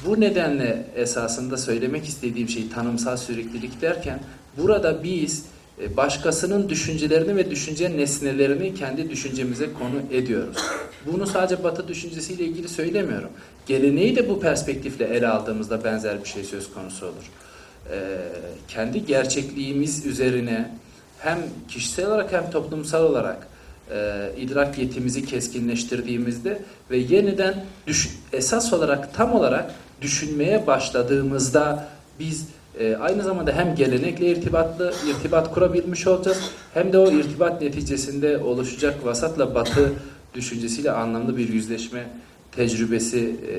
[SPEAKER 4] Bu nedenle esasında söylemek istediğim şey tanımsal süreklilik derken burada biz e, başkasının düşüncelerini ve düşünce nesnelerini kendi düşüncemize konu ediyoruz. Bunu sadece Batı düşüncesiyle ilgili söylemiyorum. Geleneği de bu perspektifle ele aldığımızda benzer bir şey söz konusu olur. Ee, kendi gerçekliğimiz üzerine hem kişisel olarak hem toplumsal olarak e, idrak yetimizi keskinleştirdiğimizde ve yeniden düş esas olarak tam olarak düşünmeye başladığımızda biz e, aynı zamanda hem gelenekle irtibatlı irtibat kurabilmiş olacağız hem de o irtibat neticesinde oluşacak vasatla batı düşüncesiyle anlamlı bir yüzleşme tecrübesi e,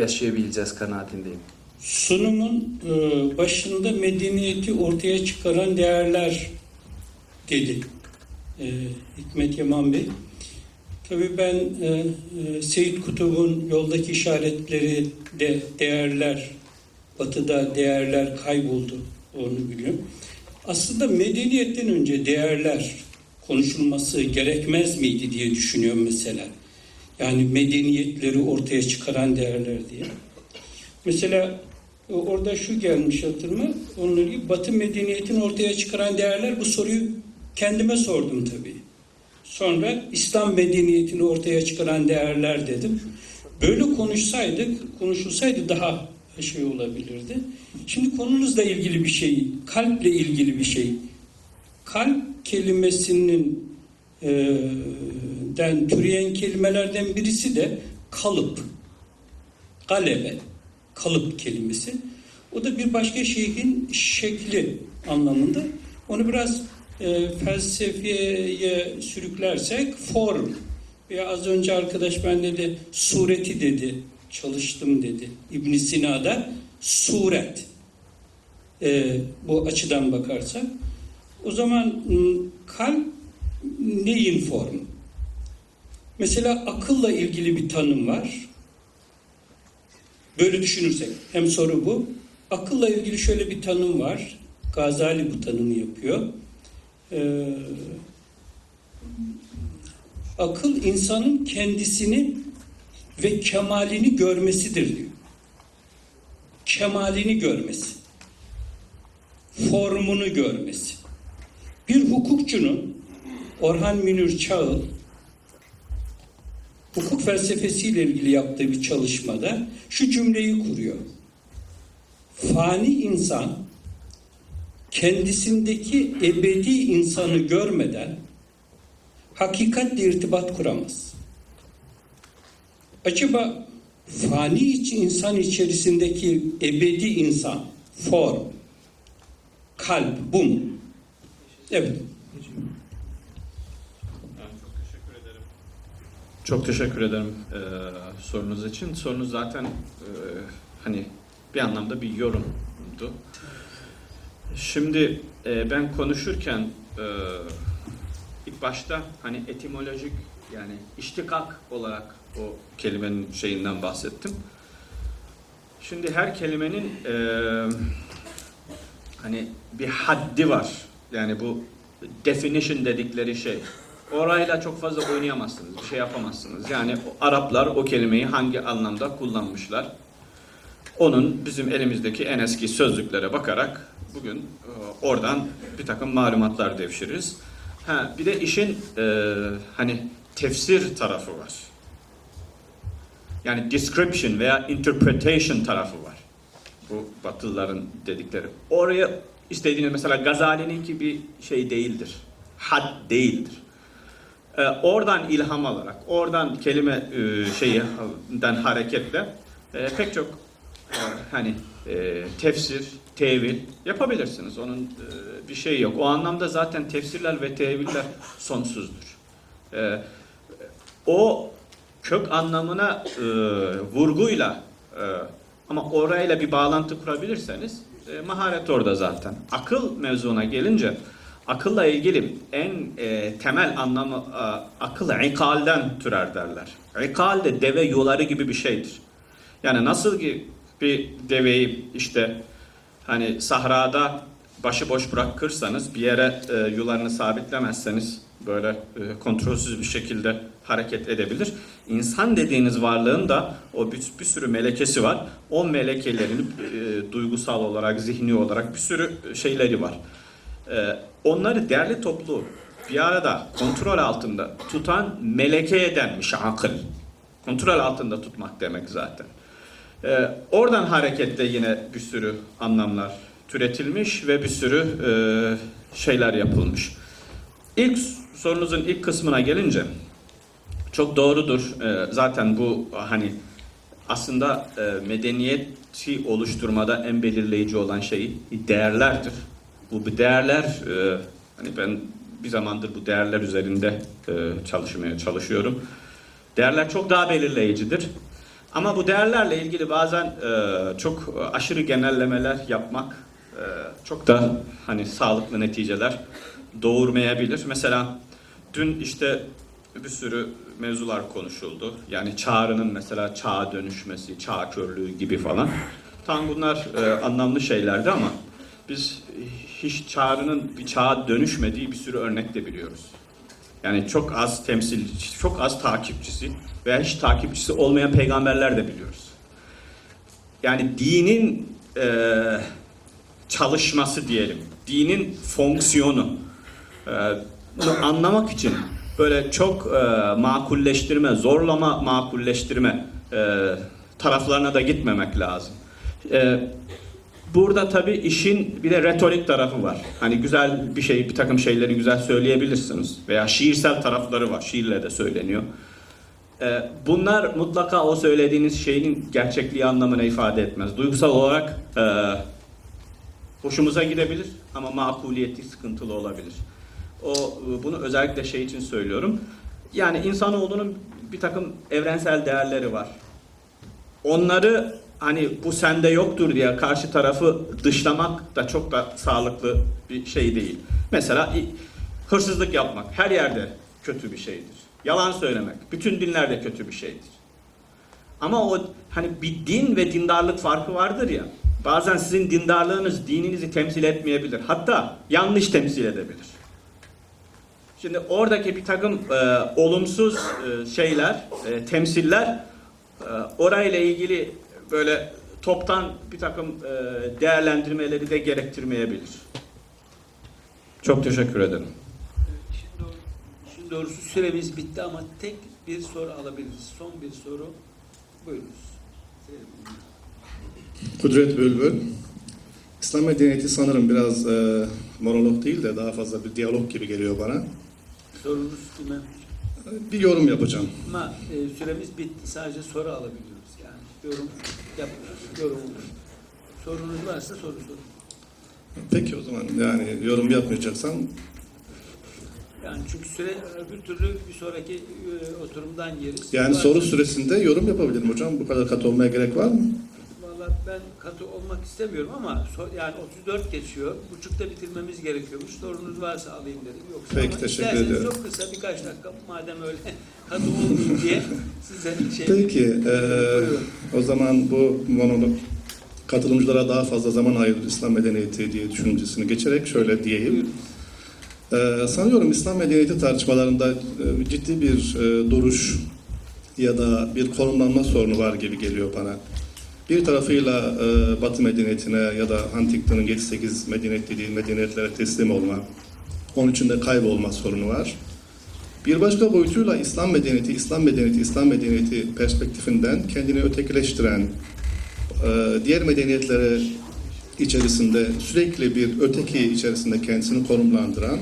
[SPEAKER 4] yaşayabileceğiz kanaatindeyim.
[SPEAKER 7] Sunumun e, başında medeniyeti ortaya çıkaran değerler dedi e, Hikmet Yaman Bey. Tabii ben e, e, Seyit Kutub'un yoldaki işaretleri de değerler, batıda değerler kayboldu onu biliyorum. Aslında medeniyetten önce değerler konuşulması gerekmez miydi diye düşünüyorum mesela. Yani medeniyetleri ortaya çıkaran değerler diye. Mesela orada şu gelmiş hatırıma, onunla ilgili Batı medeniyetini ortaya çıkaran değerler bu soruyu kendime sordum tabii. Sonra İslam medeniyetini ortaya çıkaran değerler dedim. Böyle konuşsaydık, konuşulsaydı daha şey olabilirdi. Şimdi konunuzla ilgili bir şey, kalple ilgili bir şey. kalp kelimesinin e, den türeyen kelimelerden birisi de kalıp. Galebe. Kalıp kelimesi. O da bir başka şeyin şekli anlamında. Onu biraz e, felsefeye sürüklersek form. Veya az önce arkadaş ben dedi sureti dedi. Çalıştım dedi. İbn Sina'da suret. E, bu açıdan bakarsak. O zaman m, kalp neyin formu? Mesela akılla ilgili bir tanım var. Böyle düşünürsek hem soru bu. Akılla ilgili şöyle bir tanım var. Gazali bu tanımı yapıyor. Ee, akıl insanın kendisini ve kemalini görmesidir diyor. Kemalini görmesi. Formunu görmesi. Bir hukukçunun Orhan Münir Çağıl hukuk felsefesiyle ilgili yaptığı bir çalışmada şu cümleyi kuruyor. Fani insan kendisindeki ebedi insanı görmeden hakikatle irtibat kuramaz. Acaba fani içi insan içerisindeki ebedi insan, form, kalp bu mu? Evet.
[SPEAKER 3] Çok teşekkür ederim e, sorunuz için. Sorunuz zaten e, hani bir anlamda bir yorumdu. Şimdi e, ben konuşurken e, ilk başta hani etimolojik yani iştikak olarak o kelimenin şeyinden bahsettim. Şimdi her kelimenin e, hani bir haddi var. Yani bu definition dedikleri şey. Orayla çok fazla oynayamazsınız, bir şey yapamazsınız. Yani Araplar o kelimeyi hangi anlamda kullanmışlar? Onun bizim elimizdeki en eski sözlüklere bakarak bugün e, oradan bir takım malumatlar devşiririz. Ha, bir de işin e, hani tefsir tarafı var. Yani description veya interpretation tarafı var. Bu Batılıların dedikleri. Oraya istediğiniz mesela Gazali'nin ki bir şey değildir. Had değildir. Ee, oradan ilham alarak, oradan kelime e, şeyinden hareketle e, pek çok e, hani e, tefsir, tevil yapabilirsiniz. Onun e, bir şeyi yok. O anlamda zaten tefsirler ve teviller sonsuzdur. E, o kök anlamına e, vurguyla e, ama orayla bir bağlantı kurabilirseniz e, maharet orada zaten. Akıl mevzuna gelince akılla ilgili en e, temel anlamı e, akıl ikalden türer derler. İkal de deve yuları gibi bir şeydir. Yani nasıl ki bir deveyi işte hani sahrada başıboş bırakırsanız bir yere e, yularını sabitlemezseniz böyle e, kontrolsüz bir şekilde hareket edebilir. İnsan dediğiniz varlığın da o bir, bir sürü melekesi var. O melekelerin e, duygusal olarak, zihni olarak bir sürü şeyleri var. E, onları derli toplu bir arada kontrol altında tutan melekeye denmiş akıl. Kontrol altında tutmak demek zaten. E, oradan hareketle yine bir sürü anlamlar türetilmiş ve bir sürü e, şeyler yapılmış. İlk sorunuzun ilk kısmına gelince çok doğrudur. E, zaten bu hani aslında e, medeniyeti oluşturmada en belirleyici olan şey değerlerdir. Bu değerler e, hani ben bir zamandır bu değerler üzerinde e, çalışmaya çalışıyorum. Değerler çok daha belirleyicidir. Ama bu değerlerle ilgili bazen e, çok aşırı genellemeler yapmak e, çok da hani sağlıklı neticeler doğurmayabilir. Mesela dün işte bir sürü mevzular konuşuldu. Yani çağrının mesela çağa dönüşmesi, çağ körlüğü gibi falan. Tam bunlar e, anlamlı şeylerdi ama biz hiç çağrının bir çağa dönüşmediği bir sürü örnek de biliyoruz. Yani çok az temsil, çok az takipçisi veya hiç takipçisi olmayan peygamberler de biliyoruz. Yani dinin e, çalışması diyelim, dinin fonksiyonu e, anlamak için böyle çok e, makulleştirme, zorlama makulleştirme e, taraflarına da gitmemek lazım. E, Burada tabii işin bir de retorik tarafı var. Hani güzel bir şey, bir takım şeyleri güzel söyleyebilirsiniz. Veya şiirsel tarafları var. Şiirle de söyleniyor. Ee, bunlar mutlaka o söylediğiniz şeyin gerçekliği anlamına ifade etmez. Duygusal olarak e, hoşumuza gidebilir ama makuliyeti sıkıntılı olabilir. O e, bunu özellikle şey için söylüyorum. Yani insanoğlunun bir takım evrensel değerleri var. Onları hani bu sende yoktur diye karşı tarafı dışlamak da çok da sağlıklı bir şey değil. Mesela hırsızlık yapmak her yerde kötü bir şeydir. Yalan söylemek bütün dinlerde kötü bir şeydir. Ama o hani bir din ve dindarlık farkı vardır ya. Bazen sizin dindarlığınız dininizi temsil etmeyebilir. Hatta yanlış temsil edebilir. Şimdi oradaki bir takım e, olumsuz e, şeyler, e, temsiller e, orayla ilgili böyle toptan bir takım e, değerlendirmeleri de gerektirmeyebilir. Çok teşekkür ederim.
[SPEAKER 2] İşin, doğru, işin doğrusu süremiz bitti ama tek bir soru alabiliriz. Son bir soru. Buyurunuz.
[SPEAKER 8] Kudret Bülbül. İslam medeniyeti sanırım biraz e, monolog değil de daha fazla bir diyalog gibi geliyor bana.
[SPEAKER 2] Sorunuz kime?
[SPEAKER 8] Bir yorum yapacağım.
[SPEAKER 2] Ama e, süremiz bitti. Sadece soru alabiliyoruz. Yani yorum yapmıyoruz. Yorum Sorunuz varsa soru sorun.
[SPEAKER 8] Peki o zaman yani yorum yapmayacaksam
[SPEAKER 2] Yani çünkü süre öbür türlü bir sonraki e, oturumdan yeriz.
[SPEAKER 8] yani soru süresinde yorum yapabilirim hocam. Bu kadar katı olmaya gerek var mı?
[SPEAKER 2] Valla ben katı olmak istemiyorum ama so- yani 34 geçiyor. Buçukta bitirmemiz gerekiyormuş. Sorunuz varsa alayım dedim. Yoksa
[SPEAKER 8] Peki, teşekkür ediyorum.
[SPEAKER 2] çok kısa birkaç dakika madem öyle katı olmayayım diye size şey...
[SPEAKER 8] Peki e,
[SPEAKER 2] Buyurun.
[SPEAKER 8] o zaman bu monolog katılımcılara daha fazla zaman ayırır İslam medeniyeti diye düşüncesini geçerek şöyle diyeyim.
[SPEAKER 2] Buyurun.
[SPEAKER 8] Ee, sanıyorum İslam medeniyeti tartışmalarında e, ciddi bir e, duruş ya da bir konumlanma sorunu var gibi geliyor bana. Bir tarafıyla e, Batı medeniyetine ya da Huntington'ın 7-8 medeniyet dediği medeniyetlere teslim olma, onun içinde kaybolma sorunu var. Bir başka boyutuyla İslam medeniyeti, İslam medeniyeti, İslam medeniyeti perspektifinden kendini ötekileştiren, e, diğer medeniyetlere içerisinde sürekli bir öteki içerisinde kendisini konumlandıran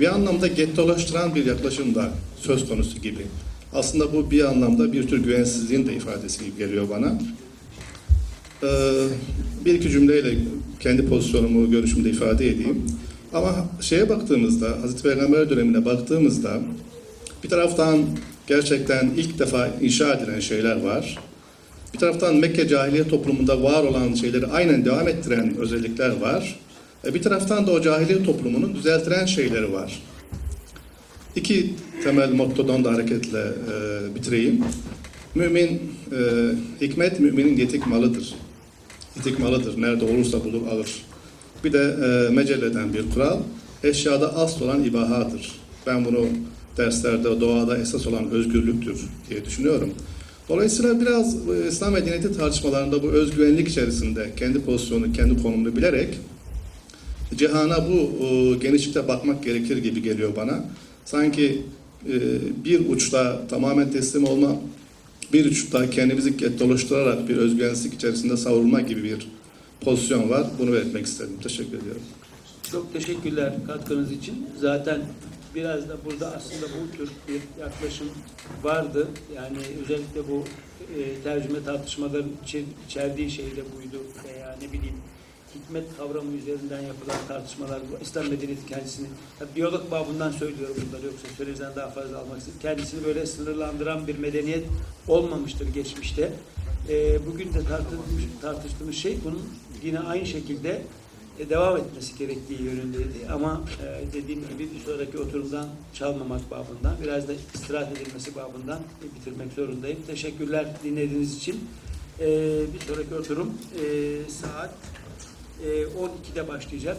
[SPEAKER 8] bir anlamda gettolaştıran bir yaklaşım da söz konusu gibi. Aslında bu bir anlamda bir tür güvensizliğin de ifadesi gibi geliyor bana. Ee, bir iki cümleyle kendi pozisyonumu, görüşümü de ifade edeyim. Ama şeye baktığımızda, Hazreti Peygamber dönemine baktığımızda bir taraftan gerçekten ilk defa inşa edilen şeyler var. Bir taraftan Mekke cahiliye toplumunda var olan şeyleri aynen devam ettiren özellikler var. E, Bir taraftan da o cahiliye toplumunun düzeltilen şeyleri var. İki temel mottodan da hareketle e, bitireyim. Mümin, e, hikmet müminin yetik malıdır. Yetik malıdır. Nerede olursa bulur alır. Bir de e, mecelleden bir kural. Eşyada asıl olan ibahadır. Ben bunu derslerde doğada esas olan özgürlüktür diye düşünüyorum. Dolayısıyla biraz e, İslam medeniyeti tartışmalarında bu özgüvenlik içerisinde kendi pozisyonu, kendi konumunu bilerek cihana bu e, genişlikte bakmak gerekir gibi geliyor bana. Sanki e, bir uçta tamamen teslim olma, bir uçta kendimizi dolaştırarak bir özgüvensizlik içerisinde savrulma gibi bir pozisyon var. Bunu belirtmek istedim. Teşekkür ediyorum.
[SPEAKER 2] Çok teşekkürler katkınız için. Zaten biraz da burada aslında bu tür bir yaklaşım vardı. Yani özellikle bu e, tercüme tartışmaların içer- içerdiği şey de buydu. Veya ne bileyim hikmet kavramı üzerinden yapılan tartışmalar, bu İslam medeniyeti kendisini, biyolog babından söylüyorum bunları yoksa süreden daha fazla almak istedim. Kendisini böyle sınırlandıran bir medeniyet olmamıştır geçmişte. E, bugün de tartıştığımız, tartıştığımız şey bunun yine aynı şekilde e, devam etmesi gerektiği yönündeydi. Ama e, dediğim gibi bir sonraki oturumdan çalmamak babından, biraz da istirahat edilmesi babından e, bitirmek zorundayım. Teşekkürler dinlediğiniz için. E, bir sonraki oturum e, saat 12'de başlayacak.